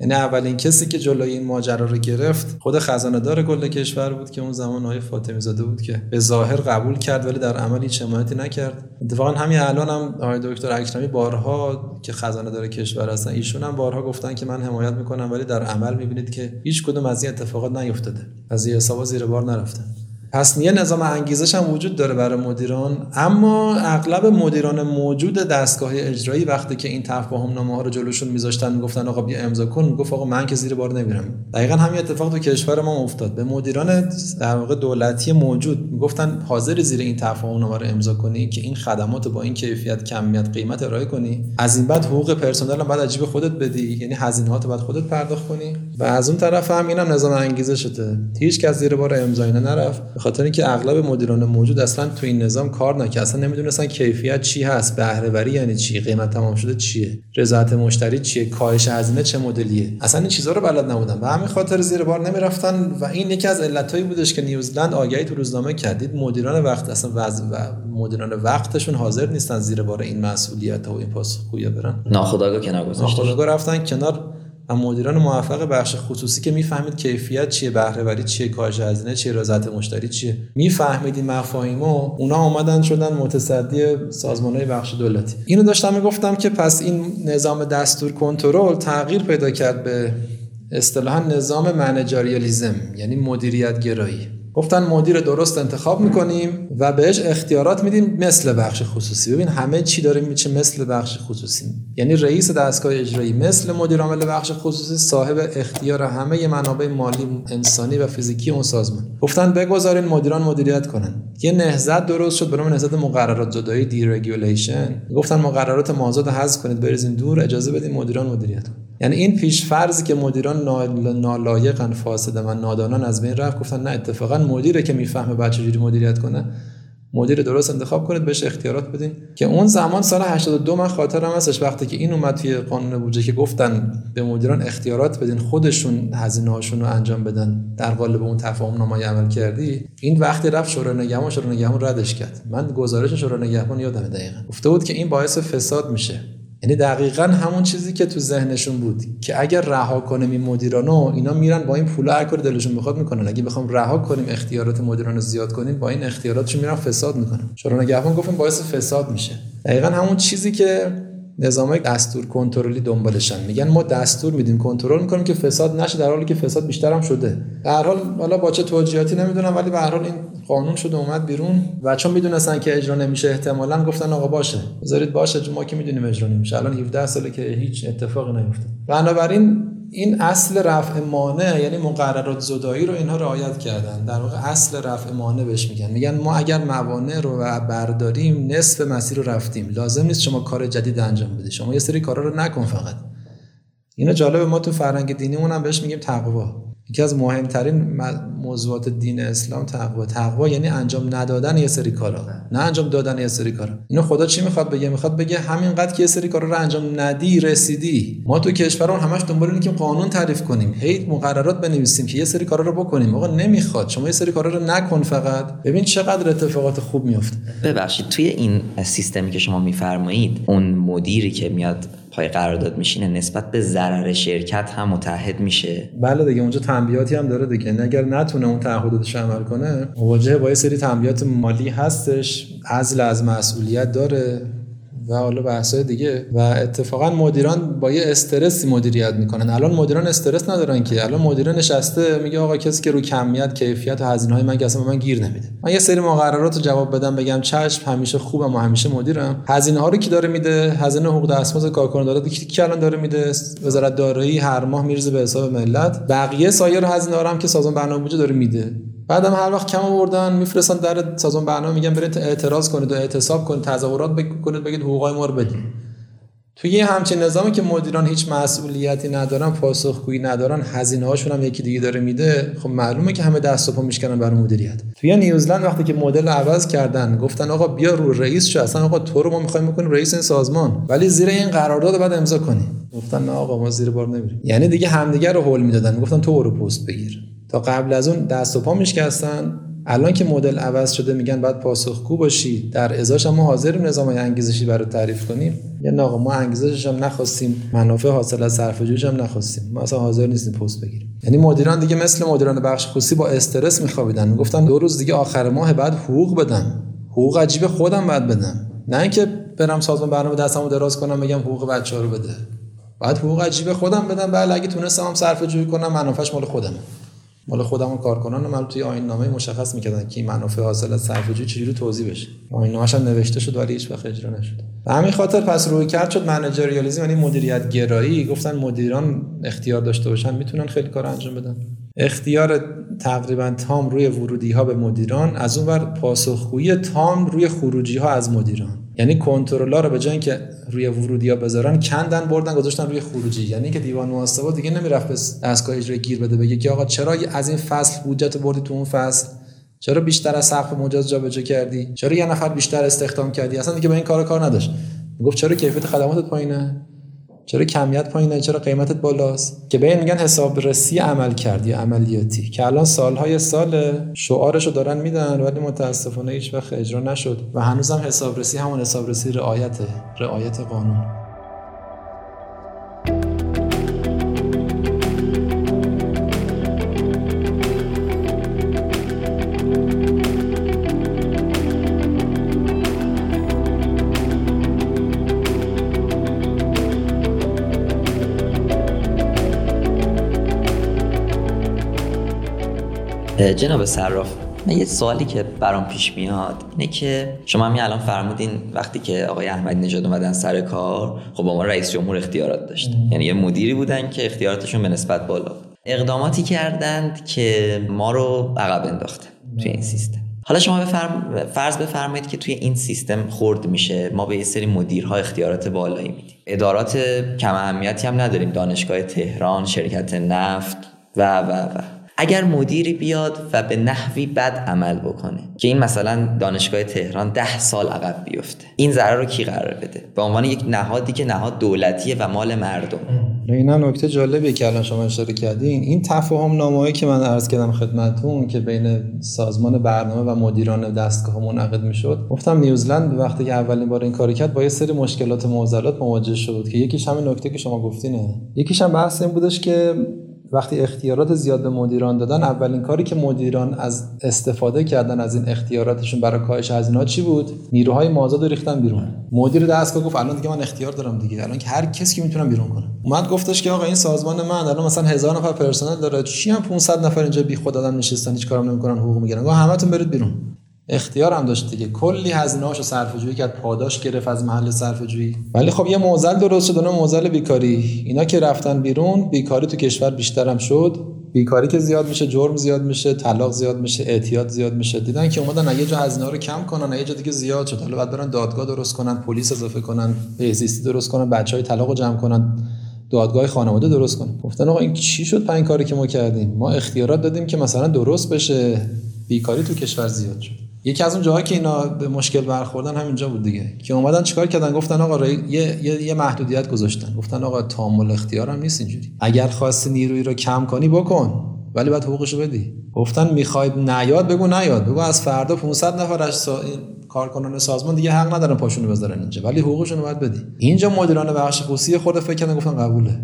Speaker 2: یعنی اولین کسی که جلوی این ماجرا رو گرفت خود خزانه دار کل کشور بود که اون زمان آقای فاطمی زاده بود که به ظاهر قبول کرد ولی در عمل هیچ حمایتی نکرد. اتفاقا همین الان هم آقای دکتر اکرمی بارها که خزانه دار کشور هستن ایشون هم بارها گفتن که من حمایت می‌کنم ولی در عمل می‌بینید که هیچ کدوم از این اتفاقات نیفتاده. از این حسابا زیر بار نرفته. پس یه نظام انگیزش هم وجود داره برای مدیران اما اغلب مدیران موجود دستگاه اجرایی وقتی که این تفاهم نامه ها رو جلوشون میذاشتن می‌گفتن آقا بیا امضا کن می‌گفت آقا من که زیر بار نمیرم. دقیقا همین اتفاق تو کشور ما افتاد. به مدیران در واقع دولتی موجود می‌گفتن حاضر زیر این تفاهم نامه رو امضا کنی که این خدمات با این کیفیت کمیت قیمت ارائه کنی. از این بعد حقوق پرسنل هم بعد عجیب خودت بدی. یعنی هزینه‌هات بعد خودت پرداخت کنی. و از اون طرف هم اینم نظام انگیزشته. هیچ کس زیر بار امضا نرفت. به خاطر اینکه اغلب مدیران موجود اصلا تو این نظام کار نکردن اصلا نمی‌دونستن کیفیت چی هست بهره وری یعنی چی قیمت تمام شده چیه رضایت مشتری چیه کاهش هزینه چه مدلیه؟ اصلا این چیزا رو بلد نبودن. و همین خاطر زیر بار نمی‌رفتن و این یکی از علتهایی بودش که نیوزلند آگهی تو روزنامه کردید مدیران وقت اصلا وضع و مدیران وقتشون حاضر نیستن زیر بار این مسئولیت و این پاسخگویی برن.
Speaker 1: ناخداگاه کنار گذاشتن.
Speaker 2: ناخداگاه رفتن کنار. و مدیران موفق بخش خصوصی که می‌فهمید کیفیت چیه بهره وری چیه کاهش هزینه چیه رضایت مشتری چیه. می‌فهمید این مفاهیم و اونا اومدن شدن متصدی سازمان های بخش دولتی. اینو داشتم می‌گفتم که پس این نظام دستور کنترل تغییر پیدا کرد به اصطلاحا نظام منجریالیزم یعنی مدیریت گرایی گفتن مدیر درست انتخاب می‌کنیم و بهش اختیارات میدیم مثل بخش خصوصی. ببین همه چی داره میشه مثل بخش خصوصی. یعنی رئیس دستگاه اجرایی مثل مدیر عامل بخش خصوصی صاحب اختیار همه منابع مالی انسانی و فیزیکی اون سازمان. گفتن بگذارین مدیران مدیریت کنن. یه نهضت درست شد به نام نهضت مقررات زدایی deregulation گفتن مقررات مازاد حذف کنید بریزین دور اجازه بدین مدیران مدیریت کنن. یعنی این پیش فرضی که مدیران نالایقن فاسدن و نادانن از بین رفت گفتن نه اتفاقا مدیره که می‌فهمه بعد چجوری مدیریت کنه. مدیر درست انتخاب کنید بهش اختیارات بدین. که اون زمان سال 82 من خاطرم هستش وقتی که این اومد توی قانون بودجه که گفتن به مدیران اختیارات بدین خودشون هزینه هاشون رو انجام بدن در قالب اون تفاهم نامه عمل کردی این وقتی رفت شورای نگهبان شورای نگهبان ردش کرد. من گزارش شورای نگهبان یادم دقیقا. گفته بود که این باعث فساد میشه. یعنی دقیقا همون چیزی که تو ذهنشون بود که اگر رها کنیم این مدیرانو اینا میرن با این پول هر کاری دلشون بخواد می‌کنن. اگه بخوام رها کنیم اختیارات مدیران زیاد کنیم با این اختیاراتشون میرن فساد می‌کنن. شورای نگهبان گفتم باعث فساد میشه. دقیقا همون چیزی که نظام دستور کنترلی دنبالشن. میگن ما دستور میدیم کنترل می‌کنیم که فساد نشه در حالی که فساد بیشتر هم شده. در حال حالا با چه توجیهاتی نمی‌دونم ولی به هر حال این قانون شده اومد بیرون. و چون می‌دونستن که اجرا نمیشه احتمالا گفتن آقا باشه. بذارید باشه ما که می‌دونیم اجرا نمیشه. الان 17 ساله که هیچ اتفاقی نیفتاد. بنابراین این اصل رفع مانع یعنی مقررات زدایی رو اینها رعایت کردن. در واقع اصل رفع مانع بهش میگن. میگن ما اگر موانع رو برداریم نصف مسیر رو رفتیم. لازم نیست شما کار جدید انجام بدی. شما یه سری کارا رو نکن فقط. اینو جالب ما تو فرهنگ دینیمون هم بهش میگیم تقوا. یکی از مهمترین موضوعات دین اسلام تقوا تقوا یعنی انجام ندادن یه سری کارا. نه انجام دادن یه سری کارا. اینو خدا چی می‌خواد بگه؟ می‌خواد بگه همینقدر که یه سری کارا رو انجام ندی رسیدی. ما تو کشورمون همش دنبال اینیم که قانون تعریف کنیم. هی مقررات بنویسیم که یه سری کارا رو بکنیم. آقا نمی‌خواد. شما یه سری کارا رو نکن فقط. ببین چقدر اتفاقات خوب میفته
Speaker 1: ببخشید توی این سیستمی که شما میفرمایید اون مدیری که میاد پای قرارداد میشینه نسبت به ضرر شرکت هم متحد میشه.
Speaker 2: بله دیگه اونجا تنبیاتی هم داره دیگه. اگر نتونه اون تعهداتش عمل کنه مواجهه با یه سری تنبیات مالی هستش عزل از مسئولیت داره. و حالا بحث‌های دیگه. و اتفاقا مدیران با یه استرسی مدیریت می‌کنن. الان مدیران استرس ندارن که. الان مدیر نشسته میگه آقا کسی که رو کمیت کیفیت و هزینه های من اصلا من گیر نمیده. من یه سری مقررات رو جواب بدم بگم چشم همیشه خوبم و همیشه مدیرم. هزینه ها رو کی داره میده؟ هزینه حقوق دستمزد کارکنان کی الان داره میده؟ وزارت دارایی هر ماه میرزه به حساب ملت. بقیه سایر هزینه ها هم که سازمان برنامه داره میده. بعدم هر وقت کم آوردن میفرستن در سازمان برنامه میگن برید اعتراض کنید و اعتصاب کنید تظاهرات بکنید بگید حقوقای ما رو بدید توی یه همچین نظامی که مدیران هیچ مسئولیتی ندارن پاسخگویی ندارن هزینه هاشون هم یکی دیگه داره میده خب معلومه که همه دست و پا میشکنن برای مدیریت. توی نیوزلند وقتی که مدل عوض کردن گفتن آقا بیا رو رئیس شو اصلا آقا تو رو ما می‌خوایم بکنیم رئیس این سازمان. ولی زیر این قرارداد بعد امضا کنی. گفتن نه آقا ما زیر بار نمیریم. یعنی دیگه همدیگه رو هول می‌دادن. گفتن تو برو پست بگیر. تا قبل از اون دست و پا میشکستن الان که مدل عوض شده میگن باید پاسخگو باشی. در ازاش ما حاضریم نظام انگیزشی برای تعریف کنیم. یا نه ما انگیزشش هم نخواستیم. منافع حاصل از صرف هم نخواستیم. ما اصلا حاضر نیستیم پست بگیریم. یعنی مدیران دیگه مثل مدیران بخش خصوصی با استرس میخوابیدن. می‌گفتن دو روز دیگه آخر ماه بعد حقوق بدم حقوق عجیب خودم باید بدم نه اینکه برم سازمان برنامه دستمو دراز کنم بگم حقوق بچه‌ها رو بده. بعد حقوق عجیب خودم بدم. بله اگه تونستم هم صرفه جویی کنم منافعش مال خودمه. مال خودمون کارکنان من توی آیین نامه مشخص می‌کردن که این منافع حاصل از صرفه‌جویی چجوری توضیح بشه. آیین نامه‌ش هم نوشته شد ولی هیچ وقت اجرا نشد. به همین خاطر پس روی کرد شد منیجریالیسم یعنی مدیریت گرایی. گفتن مدیران اختیار داشته باشن می‌تونن خیلی کار انجام بدن. اختیار تقریبا تام روی ورودی ها به مدیران از اون ور پاسخگویی تام روی خروجی ها از مدیران. یعنی کنترل‌ها رو به جای اینکه روی ورودی ها بذارن کندن بردن گذاشتن روی خروجی. یعنی که دیوان محاسبات دیگه نمی‌رفت به دستگاه اجرایی گیر بده بگه که آقا چرا از این فصل بودجت بردی تو اون فصل؟ چرا بیشتر از سقف مجاز جابجا کردی؟ چرا یه نفر بیشتر استخدام کردی؟ اصلا دیگه به این کار کار نداشت. گفت چرا کیفیت خدماتت پایینه؟ چرا کمیت پایینه چرا قیمتت بالاست؟ که به میگن حسابرسی عمل کردی عملیاتی. که الان سالهای سال شعارشو دارن میدن ولی متاسفانه هیچ وقت اجرا نشد. و هنوزم حسابرسی همون حسابرسی رعایت رعایت قانون.
Speaker 1: جناب صراف من یه سوالی که برام پیش میاد اینه که شما همین الان فرمودین وقتی که آقای احمدی نژاد اومدن سر کار خب با ما رئیس جمهور اختیارات داشت. یعنی یه مدیری بودن که اختیاراتشون به نسبت بالا اقداماتی کردند که ما رو عقب انداخته توی این سیستم. حالا شما بفرم... فرض بفرمایید که توی این سیستم خورد میشه ما به یه سری مدیرها اختیارات بالایی میدیم. ادارات کم اهمیتی هم نداریم. دانشگاه تهران شرکت نفت و و و. اگر مدیری بیاد و به نحوی بد عمل بکنه که این مثلا دانشگاه تهران ده سال عقب بیفته. این ضرر رو کی قرار بده؟ به عنوان یک نهادی که نهاد دولتیه و مال مردم.
Speaker 2: این هم نکته جالبیه که الان شما اشاره کردین. این تفاهم نامه‌ای که من عرض کردم خدمتتون که بین سازمان برنامه و مدیران دستگاه منعقد می‌شد گفتم نیوزلند وقتی که اولین بار این کار کرد با یه سری مشکلات معضلات مواجه شد که یکیش همین نکته که شما گفتینه. یکیش هم بحث این بودش که وقتی اختیارات زیاد به مدیران دادن اولین کاری که مدیران از استفاده کردن از این اختیاراتشون برای کاهش هزینه چی بود؟ نیروهای مازاد ریختن بیرون. مدیر دستگاه گفت الان دیگه من اختیار دارم دیگه. الان که هر کسی که می‌تونم بیرون کنم. اومد گفتش که آقا این سازمان من الان مثلا هزار نفر پرسنل داره. چی هم 500 نفر اینجا بی خود دادن نشستن هیچ کارم نمی‌کنن حقوق می‌گیرن. گفت همتون برید بیرون. اختیار هم داشت دیگه. کلی هزینه‌هاشو صرفه جویی کرد پاداش گرفت از محل صرفه جویی ولی خب یه موزل درست شد اون موزل بیکاری. اینا که رفتن بیرون بیکاری تو کشور بیشتر هم شد. بیکاری که زیاد میشه جرم زیاد میشه طلاق زیاد میشه اعتیاد زیاد میشه. دیدن که اومدن یه جا هزینه رو کم کنن یه جا دیگه زیاد شد. حالا بعد برن دادگاه درست کنن پلیس اضافه کنن بهزیستی درست کنن بچهای طلاق جمع کنن دادگاه خانواده درست کنن. گفتن آقا این چی شد پنج کاری که ما کردیم؟ ما اختیارات دادیم که مثلا درست بشه. بیکاری تو کشور زیاد شد. یکی از اون جاهایی که اینا به مشکل برخوردن همینجا بود دیگه. که اومدن چیکار کردن؟ گفتن آقا یه،, یه،, یه محدودیت گذاشتن. گفتن آقا تامل اختیار هم نیست اینجوری. اگر خواستی نیروی رو کم کنی بکن ولی باید حقوقشو بدی. گفتن می‌خواید نیاد بگو نیاد. بگو از فردا 500 نفر از سا... کارکنان سازمان دیگه حق ندارن پاشونو بذارن اینجا. ولی حقوقشون باید بدی. اینجا مدیران بخش خصوصی خود فکر کردن گفتن قبوله.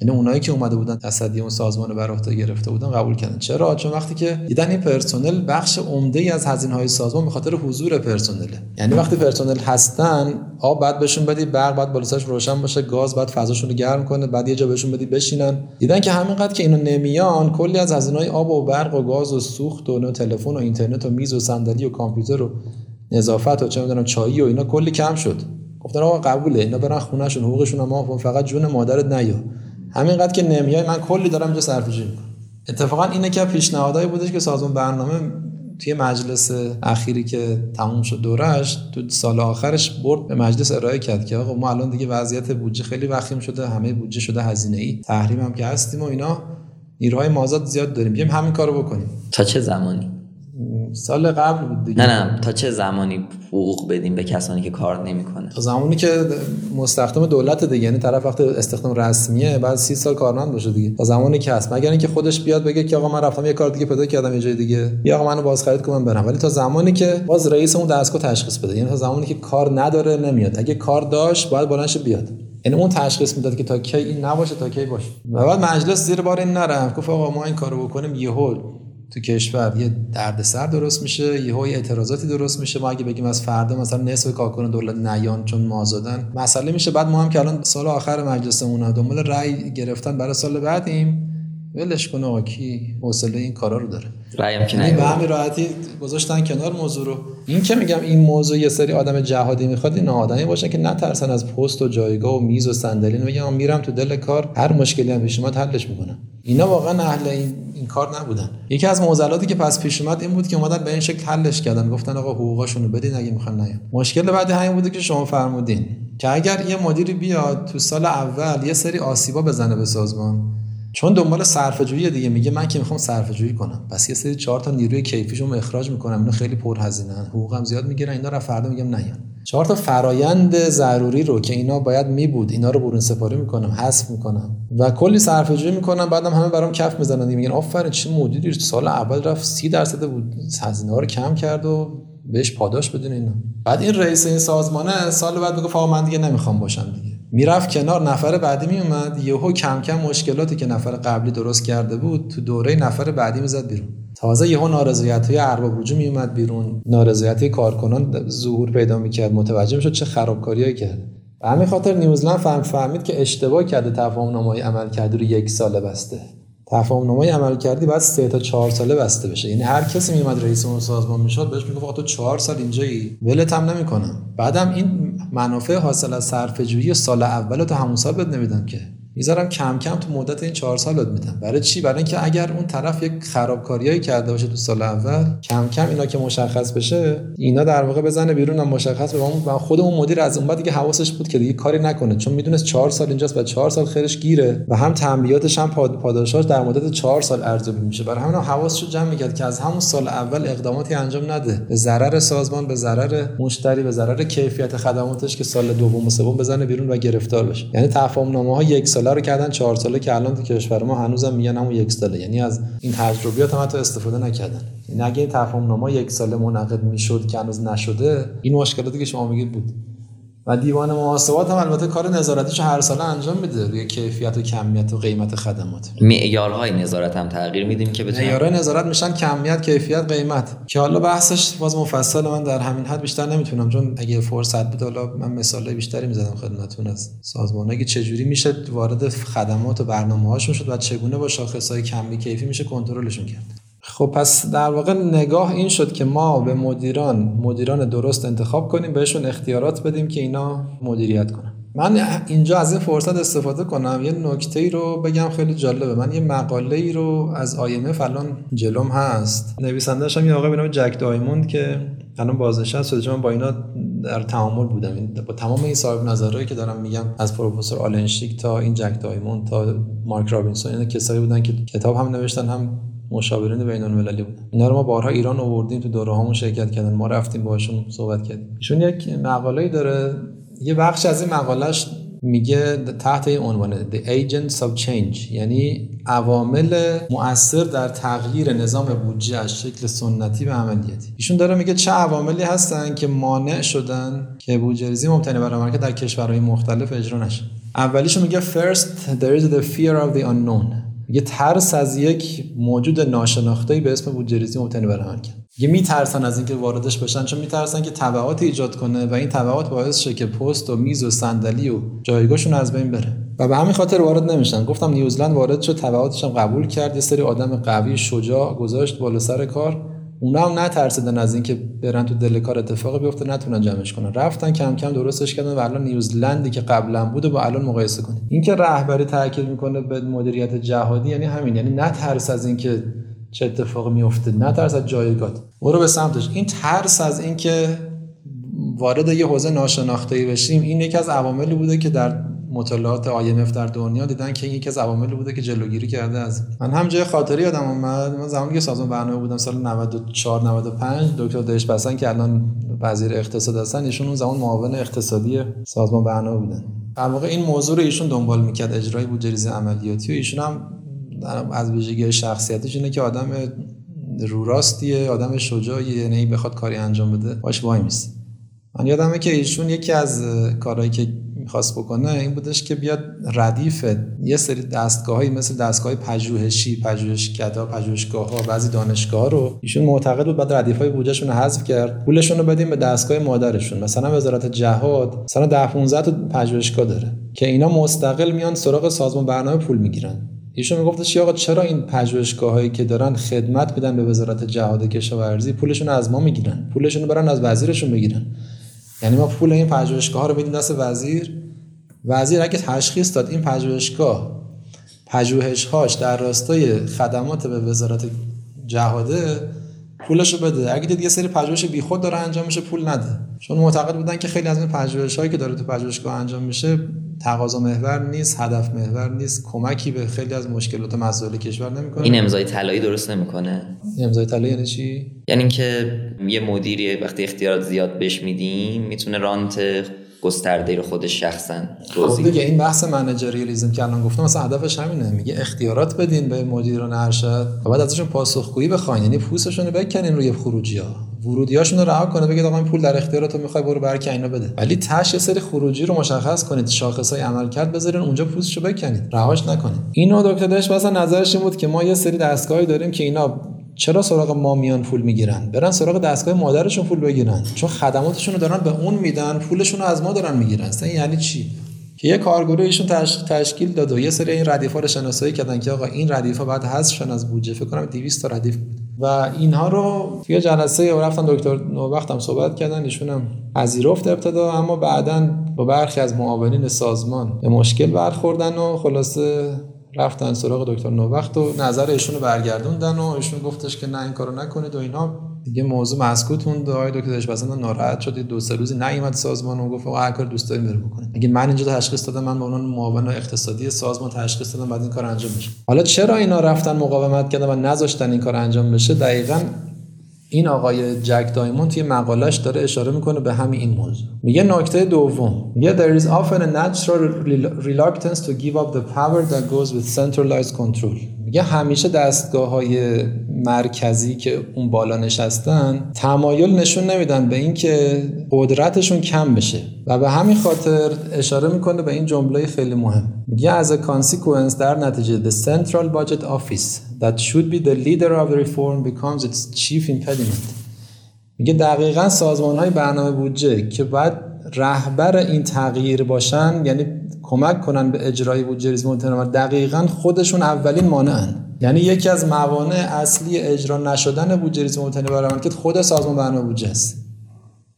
Speaker 2: یعنی اونایی که اومده بودن تصدی اون سازمان بر عهده گرفته بودن قبول کردن. چرا؟ چون وقتی که دیدن این پرسنل بخش عمده ای از هزینه های سازمان به خاطر حضور پرسنله. یعنی وقتی پرسنل هستن آب بعد بهشون بدی برق بعد بالاساش روشن باشه گاز بعد فضاشون رو گرم کنه بعد یه جا بهشون بدی بشینن. دیدن که همینقدر که اینو نمیان کلی از هزینه های آب و برق و گاز و سوخت و تلفن و اینترنت و میز و صندلی و کامپیوتر و نظافت و چه می‌دونم چایی و اینا کلی کم شد. گفتن آقا قبوله اینا برن خونهشون حقوقشون ما فقط جون مادرت نیا. همینقدر که نمیای من کلی دارم اینجا صرفه می‌کنم. اتفاقا اینه که پیشنهادایی بودش که سازمان برنامه توی مجلس اخیری که تموم شد دورش تو سال آخرش برد به مجلس ارائه کرد که آقا ما الان دیگه وضعیت بودجه خیلی وخیم شده همه بودجه شده هزینه ای تحریم هم که هستیم و اینا نیروهای مازاد زیاد داریم. بیایم همین کارو بکنیم.
Speaker 1: تا چه زمانی؟
Speaker 2: سال قبل بود
Speaker 1: دیگه. نه نه تا چه زمانی؟ حقوق بدیم به کسانی که کار نمی‌کنه.
Speaker 2: تا زمانی که مستخدم دولت دیگه یعنی طرف وقت استخدام رسمیه بعد 30 سال کارمند باشه دیگه. تا زمانی که هست. مگر اینکه خودش بیاد بگه که آقا من رفتم یه کار دیگه پیدا کردم یه جای دیگه. بیا آقا منو باز خرید کن برم. ولی تا زمانی که باز رئیس اون دستگاه تشخیص بده. یعنی تا زمانی که کار نداره نمیاد. اگه کار داشت باید بلندش بیاد. یعنی اون تشخیص می‌داد که تا کی این نباشه تا کی باشه. و بعد مجلس زیر بار این نرفت. گفت آقا ما این کارو بکنیم یهو. تو کشور یه دردسر درست میشه یه های اعتراضاتی درست میشه. ما اگه بگیم از فردا مثلا نصف کارکنان دولت نیان چون مازادن مسئله میشه. بعد ما هم که الان سال آخر مجلسمون دنبال رأی گرفتن برای سال بعدیم. ولش کن آقا کی حوصله این کارا رو داره؟
Speaker 1: رایم که
Speaker 2: یعنی به همین راحتی گذاشتن کنار موضوع رو. این که میگم این موضوع یه سری آدم جهادی می‌خواد این آدمی باشن که نترسن از پست و جایگاه و میز و صندلی. میگم میرم تو دل کار هر مشکلی هم پیش اومد حلش می‌کنم. اینا واقعا اهل این, این کار نبودن. یکی از معضلاتی که پس پیش اومد این بود که اومدن به این شکل حلش کردن. گفتن آقا حقوقاشون رو بدین اگه می‌خوان نیان. مشکل بعدی همین بوده که شما فرمودین که اگر یه مدیری بیاد تو سال اول یه سری آسیبا بزنه به سازمان چون دنبال صرفه جویی دیگه میگه من که می‌خوام صرفه جویی کنم. پس یه سری چهار تا نیروی کیفیشو اخراج می‌کنم. اینو خیلی پرهزینه حقوقم زیاد می‌گیرن. اینا رو فردا میگم نیان چهار تا فرایند ضروری رو که اینا باید می بود اینا رو برون سپاری می‌کنم حذف می‌کنم و کلی صرفه جویی می‌کنم. بعدم همه برام کف می‌زنن میگن آفرین چه مدیری. سال اول رفت 30 درصد بود. هزینه ها رو کم کرد و بهش پاداش بدون اینا. بعد این رئیس این سازمانه سال بعد میگه آقا من دیگه نمی‌خوام باشم دیگه. می‌رفت کنار نفر بعدی میومد یهو کم کم مشکلاتی که نفر قبلی درست کرده بود تو دوره نفر بعدی می‌زد بیرون. تازه یهو نارضایت های ارباب رجوع میومد بیرون. نارضایت های کارکنان ظهور پیدا می‌کرد. متوجه می‌شد چه خرابکاریایی کرد. به همین خاطر نیوزلند فهم فهمید که اشتباه کرده تفاهم نامه عمل کرده رو یک ساله بسته. تفاهم نامه عمل کردی بعد سه تا چهار ساله بسته بشه. یعنی هر کسی میومد رئیس اون سازمان می‌شد بهش می‌گفت تو چهار سال اینجایی ولت هم نمی‌کنم. بعدم این منافع حاصل از صرفه سال اول تو همون سال بد نمیدن که. می‌ذارم کم کم تو مدت این چهار سال میدم. برای چی؟ برای اینکه اگر اون طرف یک خرابکاریایی کرده باشه تو سال اول کم کم اینا که مشخص بشه اینا در واقع بزنه بیرون هم مشخص به خود اون مدیر از اون بعد دیگه حواسش بود که دیگه کاری نکنه. چون می‌دونست چهار سال اینجاست و چهار سال خیرش گیره و هم تنبیاتش هم پاداشاش در مدت چهار سال ارزیابی میشه. برای همین حواسش رو جمع می‌کرد که از همون سال اول اقداماتی انجام نده. به ضرر سازمان به ضرر مشتری به ضرر کیفیت خدماتش که سال دوم و سوم بزنه بیرون و گرفتار بشه. یعنی تفاهم نامه ها یک ساله رو کردن چهار ساله که الان تو کشور ما هنوزم میگن همون یک ساله. یعنی از این تجربیات هم حتی استفاده نکردن. یعنی اگه این تفاهم نامه یک ساله منعقد می‌شد که هنوز نشده این مشکلاتی که شما میگید بود. و دیوان محاسبات هم البته کار نظارتیش هر ساله انجام میده. روی کیفیت و کمیت و قیمت خدمات.
Speaker 1: معیارهای نظارت هم تغییر میدیم که بتونیم
Speaker 2: معیارهای نظارت میشن کمیت کیفیت قیمت. که حالا بحثش باز مفصل من در همین حد بیشتر نمی‌تونم چون اگه فرصت بود حالا من مثال بیشتری می‌زدم خدمتتون از سازمان. که چجوری میشه وارد خدمات و برنامه هاشون شد و چگونه با شاخص کمی کیفی میشه کنترلشون کرد؟ خب پس در واقع نگاه این شد که ما به مدیران مدیران درست انتخاب کنیم بهشون اختیارات بدیم که اینا مدیریت کنن. من اینجا از این فرصت استفاده کنم. یه نکته رو بگم خیلی جالبه. من یه مقاله ای رو از IMF الان جلوم هست. نویسندهش هم یه آقای به جک دایموند که الان بازنشسته شده. چون با اینا در تعامل بودم. با تمام این صاحب نظرهایی که دارم میگم از پروفسور آلنشیک تا این جک دایموند تا مارک رابینسون اینا کسایی بودن که کتاب هم نوشتن هم مشاورین بین المللی بودن. اینا رو ما بارها ایران آوردیم تو دوره هامون شرکت کردن. ما رفتیم باشون صحبت کردیم. ایشون یک مقاله داره. یه بخش از این مقالهش میگه تحت این عنوانه The Agents of Change. یعنی عوامل مؤثر در تغییر نظام بودجه از شکل سنتی به عملیاتی. ایشون داره میگه چه عواملی هستن که مانع شدن که بودجه ریزی ممتنع بر در کشورهای مختلف اجرا نشه. اولیشو میگه first there is the fear of the unknown. یه ترس از یک موجود ناشناخته به اسم بودجریزی مبتنی بر عمل کرد یه میترسن از اینکه واردش بشن چون میترسن که تبعات ایجاد کنه و این تبعات باعث شه که پست و میز و صندلی و جایگاهشون از بین بره. و به همین خاطر وارد نمیشن. گفتم نیوزلند وارد شد تبعاتش هم قبول کرد. یه سری آدم قوی شجاع گذاشت بالا سر کار. اونا هم نترسیدن از اینکه برن تو دل کار اتفاقی بیفته نتونن جمعش کنن. رفتن کم کم درستش کردن و الان نیوزلندی که قبلا بوده با الان مقایسه کنید اینکه رهبری تاکید می‌کنه به مدیریت جهادی یعنی همین یعنی نترس از اینکه چه اتفاقی میفته نترس از جایگات برو به سمتش. این ترس از اینکه وارد یه حوزه ناشناخته بشیم این یکی از عواملی بوده که در مطالعات IMF در دنیا دیدن که این یکی از عواملی بوده که جلوگیری کرده از من هم جای خاطری یادم اومد. من زمانی که سازمان برنامه بودم سال 94 95 دکتر دهش بسن که الان وزیر اقتصاد هستن ایشون اون زمان معاون اقتصادی سازمان برنامه بودن. در واقع این موضوع رو ایشون دنبال می‌کرد. اجرای بودجه ریزی عملیاتی و ایشون هم از ویژگی شخصیتش اینه که آدم رو راستیه آدم شجاعیه یعنی بخواد کاری انجام بده باش وای میست من یادمه که ایشون یکی از کارهایی که می‌خواست بکنه این بودش که بیاد ردیف یه سری دستگاهایی مثل دستگاه پژوهشی پژوهشکده پژوهشگاه ها بعضی دانشگاه رو ایشون معتقد بود بعد ردیف های بودجهشون حذف کرد. پولشون رو بدیم به دستگاه مادرشون. مثلا وزارت جهاد مثلا 10 15 تا پژوهشگاه داره که اینا مستقل میان سراغ سازمان برنامه پول می‌گیرن. ایشون میگفتش آقا چرا این پژوهشگاه هایی که دارن خدمت میدن به وزارت جهاد کشاورزی؟ پولشون از ما می‌گیرن. پولشون رو برن از وزیرشون بگیرن یعنی ما پول این پژوهشگاه رو میدیم دست وزیر. وزیر اگه تشخیص داد این پژوهشگاه پژوهش‌هاش در راستای خدمات به وزارت جهاده پولشو بده. اگه دید یه سری پژوهش بیخود داره انجام میشه پول نده. چون معتقد بودن که خیلی از این پژوهش‌هایی که داره تو پژوهشگاه انجام میشه تقاضا محور نیست هدف محور نیست کمکی به خیلی از مشکلات مسائل کشور نمی‌کنه.
Speaker 1: این امضای طلایی درست نمی‌کنه؟
Speaker 2: امضای طلایی یعنی چی؟
Speaker 1: یعنی اینکه یه مدیری وقتی اختیارات زیاد بهش میدیم می‌تونه رانت گسترده رو خودش شخصا
Speaker 2: خب دیگه این بحث منجریالیسم که الان گفتم مثلا هدفش همینه. میگه اختیارات بدین به مدیران ارشد و بعد ازشون پاسخگویی بخواین. یعنی پوستشون رو بکنین روی خروجی ها ورودیاشون رو رها کنه بگید آقا این پول در اختیارات می‌خوای برو برکه اینا بده. ولی یه سری خروجی رو مشخص کنید. شاخصای عمل کرد بذارین اونجا پوستشو بکنید. رهاش نکنید. اینو دکتر داشت مثلا نظرش این بود که ما یه سری دستگاهی داریم که اینا چرا سراغ ما میان پول می‌گیرن؟ برن سراغ دستگاه مادرشون پول بگیرن. چون خدماتشون رو دارن به اون میدن پولشون رو از ما دارن می‌گیرن. اصلا یعنی چی؟ که یه کارگروه ایشون تشکیل داد و یه سری این ردیفا رو شناسایی کردن که آقا این ردیفا بعد حذف از بودجه. فکر کنم 200 تا ردیف بود. و اینها رو توی جلسه رفتن دکتر نوبخت هم صحبت کردن. ایشون هم پذیرفت ابتدا اما بعدا با برخی از معاونین سازمان به مشکل برخوردن و خلاصه رفتن سراغ دکتر نوبخت و نظر ایشونو برگردوندن و ایشون گفتش که نه این کارو نکنید و اینا. دیگه موضوع مسکوت موند. آقای دکترش مثلا ناراحت شد. دو سه روزی نیومد سازمان و گفت هر کار دوست داریم بره بکنید. من اینجا تشخیص دادم من به عنوان معاون اقتصادی سازمان تشخیص دادم بعد این کار انجام بشه حالا چرا اینا رفتن مقاومت کردن و نذاشتن این کار انجام بشه؟ دقیقاً این آقای جک دایموند توی مقالش داره اشاره می‌کنه به همین این موضوع میگه نکته دوم میگه there is often a natural reluctance to give up the power that goes with centralized control میگه همیشه دستگاه های مرکزی که اون بالا نشستن تمایل نشون نمیدن به اینکه قدرتشون کم بشه. و به همین خاطر اشاره می‌کنه به این جمله خیلی مهم. میگه as a consequence در نتیجه the central budget office that should be the leader of the reform becomes its chief impediment. میگه دقیقا سازمان های برنامه بودجه که باید رهبر این تغییر باشن یعنی کمک کنن به اجرای بودجه متنوع دقیقا خودشون اولین مانعن. یعنی یکی از موانع اصلی اجرا نشدن بودجه ریزی متنوع که خود سازمان برنامه بودجه است